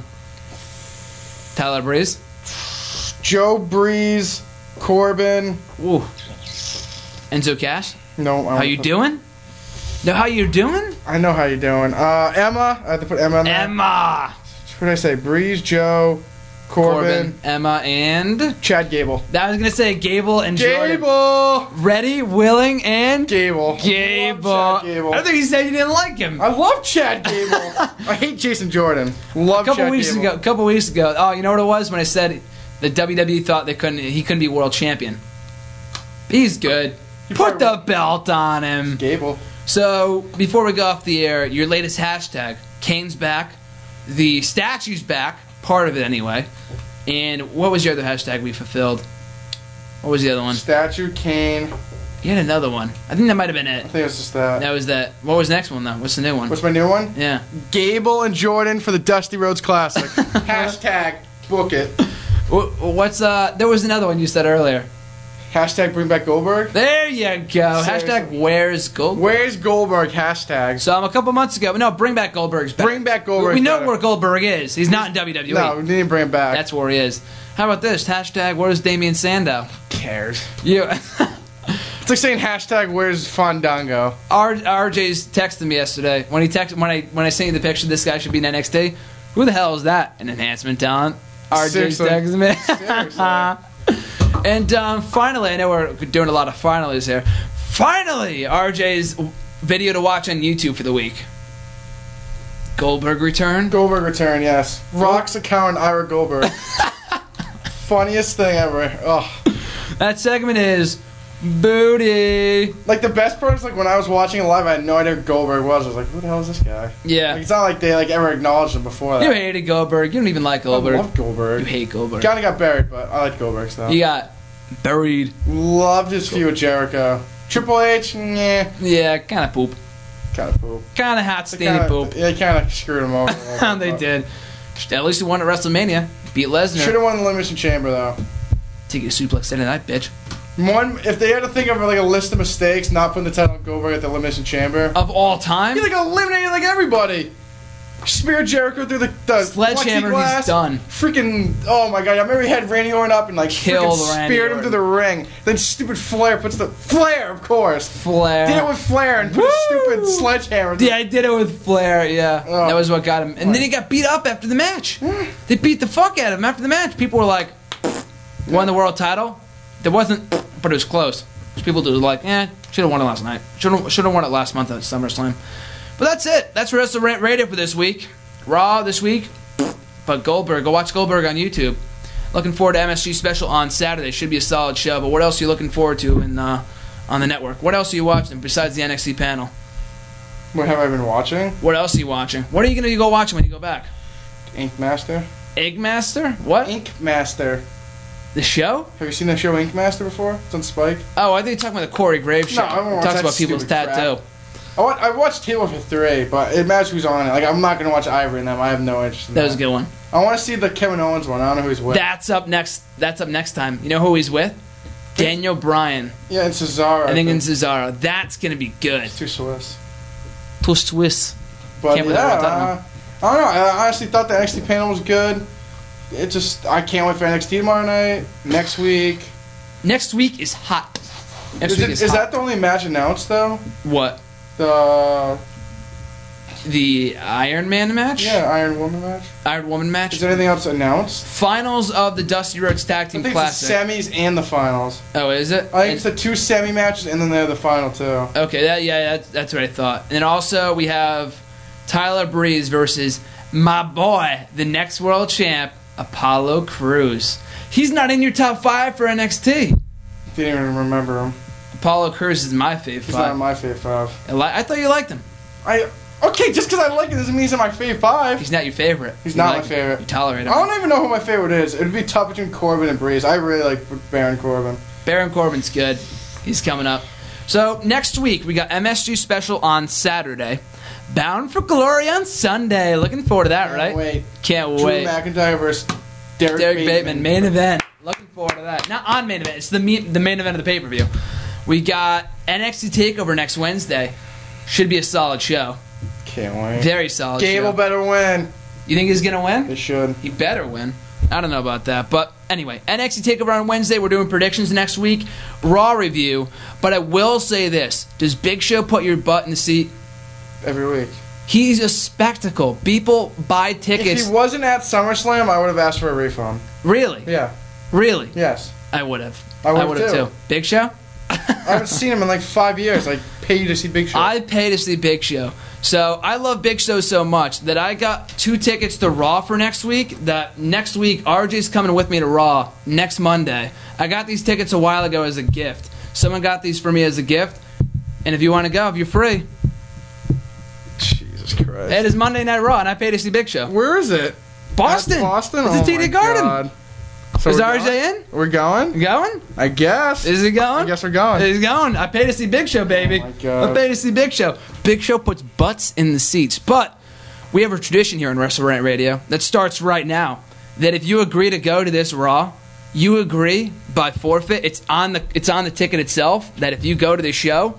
Tyler Breeze. Joe Breeze, Corbin. Ooh. Enzo Cass. No, I How you doing? Know how you doing? I know how you're doing. Uh, Emma. I had to put Emma in there. Emma. What did I say? Breeze, Joe, Corbin, Corbin, Emma, and Chad Gable. I was gonna say Gable and Jordan. Gable. Ready, willing, and Gable. Gable. Love Chad Gable. I don't think you said you didn't like him. I love Chad Gable. I hate Jason Jordan. Love a couple Chad weeks Gable. ago, a couple weeks ago. Oh, you know what it was when I said the WWE thought they couldn't, he couldn't be world champion. He's good. Put the belt on him. Gable. So before we go off the air, your latest hashtag: Kane's back, the statue's back, part of it anyway. And what was your other hashtag we fulfilled? What was the other one? Statue, Kane. You had another one. I think that might have been it. I think it's just that. That was that. What was the next one though? What's the new one? What's my new one? Yeah. Gable and Jordan for the Dusty Rhodes Classic. Hashtag book it. What's uh? There was another one you said earlier. Hashtag bring back Goldberg. There you go. Seriously. Hashtag Where's Gold. Where's Goldberg? Hashtag. So um, a couple months ago, no, bring back Goldberg's back. Bring back Goldberg. We know where Goldberg is. He's not in WWE. No, we didn't bring him back. That's where he is. How about this? Hashtag Where's Damien Sandow? cares. You. It's like saying hashtag Where's Fandango. R- RJ's texted me yesterday when he texted when I when I sent you the picture. This guy should be in NXT. Who the hell is that? An enhancement talent. RJ Seriously. texted me. And um, finally, I know we're doing a lot of finalies here. Finally, RJ's video to watch on YouTube for the week? Goldberg return. Goldberg return, yes. Rock's account, Ira Goldberg. Funniest thing ever. Oh. That segment is booty. Like the best part is like when I was watching it live, I had no idea who Goldberg was. I was like, "Who the hell is this guy?" Yeah. Like, it's not like they like ever acknowledged him before that. You hated Goldberg. You don't even like Goldberg. I love Goldberg. You hate Goldberg. Kind of got buried, but I like Goldberg stuff. You got buried. Loved his feud with Jericho. Triple H, yeah, Yeah, kind of poop. kind of poop. Kind of hot, steamy Kinda, poop. Yeah, kind of screwed him over. they but- did. At least he won at WrestleMania. Beat Lesnar. Should have won the Elimination Chamber though. Take a suplex into that bitch. One, if they had to think of like a list of mistakes, not putting the title on Goldberg at the Elimination Chamber, Of all time, he like eliminated like everybody. Spear Jericho through the, the Sledgehammer, he's plexiglass. done. Freaking, oh my god! I remember he had Randy Orton up and like Killed freaking speared him through the ring. Then stupid Flair puts the Flair, of course. Flair. Did it with Flair and put a stupid sledgehammer. Yeah, I did it with Flair. Yeah, Oh. that was what got him. And then he got beat up after the match. they beat the fuck out of him after the match. People were like, "Won the world title." There wasn't, but it was close. People were like, "Eh, should have won it last night. Should have should have won it last month at SummerSlam." But that's it. That's Wrestle Rant Radio for this week. Raw this week, but Goldberg. Go watch Goldberg on YouTube. Looking forward to MSG special on Saturday. Should be a solid show. But what else are you looking forward to in uh, on the network? What else are you watching besides the NXT panel? What have I been watching? What else are you watching? What are you going to go watching when you go back? Ink Master. Egg Master? What? Ink Master. The show? Have you seen the show Ink Master before? It's on Spike. Oh, I think you're talking about the Corey Graves show. No, I won't It watch talks that about people's crap. tattoo. I, I watched Table for Three, but it matters who's on it. Like I'm not gonna watch Ivory and them. I have no interest. In That that was a good one. I want to see the Kevin Owens one. I don't know who he's with. That's up next. That's up next time. You know who he's with? Daniel Bryan. yeah, and Cesaro. I think in Cesaro. That's gonna be good. Too Swiss. Plus Swiss. But Can't yeah, I that uh, I don't know. I honestly thought the NXT panel was good. It just I can't wait for NXT tomorrow night. Next week. Next week is hot. Next Is, week it, is, is hot. that the only match announced though? what? The The Iron Man match? yeah Iron Woman match. Iron Woman match? Is there anything else announced? Finals of the Dusty Rhodes Tag Team I think it's the semis and the finals. oh, is it? I think it's the two semi matches and then they have the final two. Okay, that, yeah, that's, that's what I thought. And then also we have Tyler Breeze versus my boy, the next world champ, Apollo Crews. He's not in your top five for NXT. Didn't even remember him. Apollo Crews is my favorite He's not my fave five. I, I thought you liked him. I okay, just because I like it doesn't mean he's in my fave five. He's not your favorite. He's You not like my favorite. him. You tolerate him. I don't even know who my favorite is. It'd be tough between Corbin and Breeze. I really like Baron Corbin. Baron Corbin's good. He's coming up. So next week we got MSG special on Saturday. Bound for Glory on Sunday. Looking forward to that, right? Can't right? wait. Can't Drew wait. McIntyre versus Derek, Derek Bateman. Bateman, main event. Looking forward to that. Not on main event. It's the me- the main event of the pay per view. We got NXT Takeover next Wednesday. Should be a solid show. Can't wait. Very solid. Gable show. better win. You think he's gonna win? He should. He better win. I don't know about that, but anyway, NXT Takeover on Wednesday. We're doing predictions next week. Raw review. But I will say this: Does Big Show put your butt in the seat? Every week. He's a spectacle. People buy tickets. If he wasn't at SummerSlam, I would have asked for a refund. really? Yeah. Really? Yes. I would have. I would have too. too. Big Show. I haven't seen him in like five years. Like, pay you to see Big Show. I pay to see Big Show. So I love Big Show so much that I got two tickets to Raw for next week. That next week RJ's coming with me to Raw next Monday. I got these tickets a while ago as a gift. Someone got these for me as a gift. And if you want to go, if you're free, Jesus Christ. it is Monday Night Raw, and I paid to see Big Show. Where is it? Boston. At Boston? It's oh at TD Garden. God. So Is RJ going? in? We're going? Going? I guess. Is he going? I guess we're going. He's going. I paid to see Big Show, baby. Oh my God. I pay to see Big Show. Big Show puts butts in the seats. But we have a tradition here on Wrestle Rant Radio that starts right now. That if you agree to go to this Raw, you agree by forfeit. It's on the it's on the ticket itself. That if you go to the show,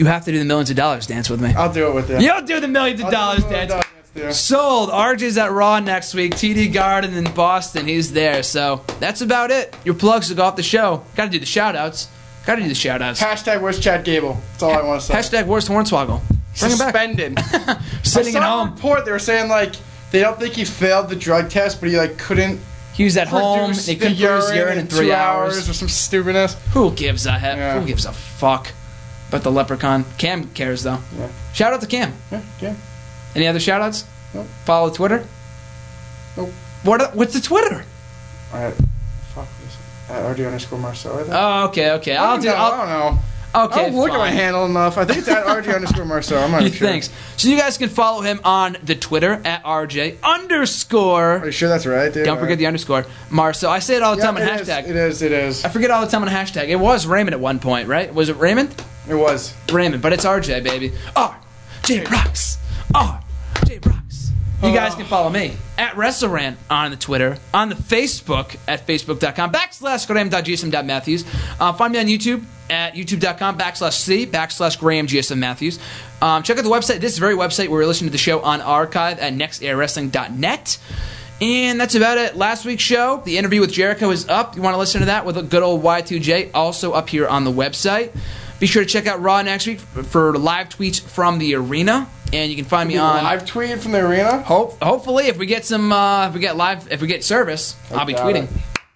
you have to do the millions of dollars dance with me. I'll do it with you. You'll do the millions of I'll dollars it with dance. you. Yeah. Sold. RJ's at Raw next week. TD Garden in Boston. He's there. So that's about it. Your plugs to go off the show. Got to do the shout outs. Got to do the shout outs. Hashtag where's Chad Gable? That's all I want to say. Hashtag worst Hornswoggle. Bring him back. Suspended. Sitting I at saw a home. report they were saying like they don't think he failed the drug test, but he like couldn't He was at home. produce They the couldn't produce urine in in three hours. hours or some stupidness. Who gives a heck? Yeah. Who gives a fuck? About the leprechaun. Cam cares though. Yeah. Shout out to Cam. Yeah, yeah. Any other shout outs? Nope. Follow Twitter? Nope. What, what's the Twitter? Alright. Fuck this. At uh, RD underscore Marcel. I think. Oh, okay, okay. I'll do. don't know, I I'll, don't know. okay, I don't look at my handle enough. I think it's at RJ underscore Marcel. I'm not sure. thinks. So you guys can follow him on the Twitter at RJ underscore. Are you sure that's right, dude? Don't forget the underscore. Marcel. I say it all the yeah, time on it is, hashtag. It is. It is. I forget all the time on hashtag. It was Raymond at one point, right? Was it Raymond? It was. Raymond, but it's RJ, baby. RJ Rocks. RJ Rocks. You guys can follow me at WrestleRant on the Twitter, on the Facebook at facebook.com backslash graham.gsm.matthews. Uh, find me on YouTube at youtube.com backslash c backslash graham gsm matthews. Um, check out the website, this very website where we're listening to the show on archive at nextairwrestling.net. And that's about it. Last week's show, the interview with Jericho is up. You want to listen to that with a good old Y2J, also up here on the website. Be sure to check out Raw next week for live tweets from the arena. And you can find me on live tweet from the arena. Hope, hopefully, if we get some, uh, if we get live, if we get service, I'll be tweeting. it.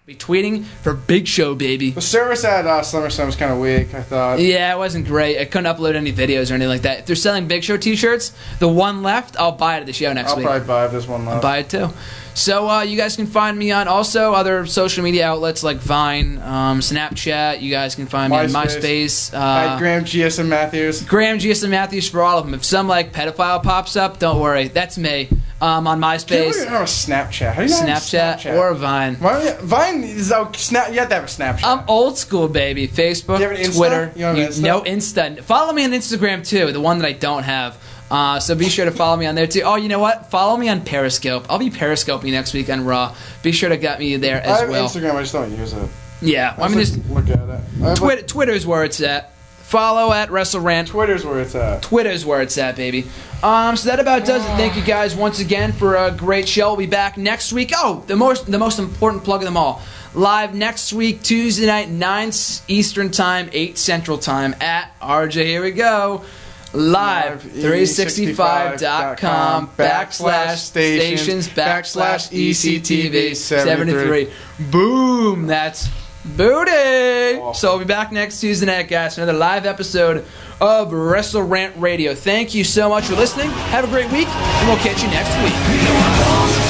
Be tweeting for Big Show, baby. The service at uh, SummerSlam was kind of weak. I thought. Yeah, it wasn't great. I couldn't upload any videos or anything like that. If they're selling Big Show T-shirts, the one left, I'll buy it at the show next week. I'll probably buy this one left. I'll buy it too. So uh, you guys can find me on also other social media outlets like Vine, um, Snapchat. You guys can find me on MySpace. MySpace. Uh, Graham GSM Matthews. Graham GSM Matthews for all of them. If some like pedophile pops up, don't worry, that's me. Um, on MySpace, have Snapchat. How do you not have a Snapchat, or Vine. Why, Vine is out. Snap. You have to have a Snapchat. I'm old school, baby. Facebook, You have an Insta? Twitter. You have Insta? No Insta. Follow me on Instagram too, the one that I don't have. Uh, so be sure to follow me on there too. Oh, you know what? Follow me on Periscope. I'll be periscoping next week on Raw. Be sure to get me there as I have well. Instagram. I just don't use it. Yeah, I mean, just look at it. I like, Twitter, Twitter's where it's at. Follow at WrestleRant. Twitter's where it's at. Twitter's where it's at, baby. Um, so that about does it. Thank you guys once again for a great show. We'll be back next week. Oh, the most the most important plug of them all. Live next week, Tuesday night, 9 Eastern Time, 8 Central Time at RJ. Here we go. Live, 365.com backslash stations backslash ECTV 73. Boom! That's booty! So we'll be back next Tuesday night, guys, for another live episode of Wrestle Rant Radio. Thank you so much for listening. Have a great week, and we'll catch you next week.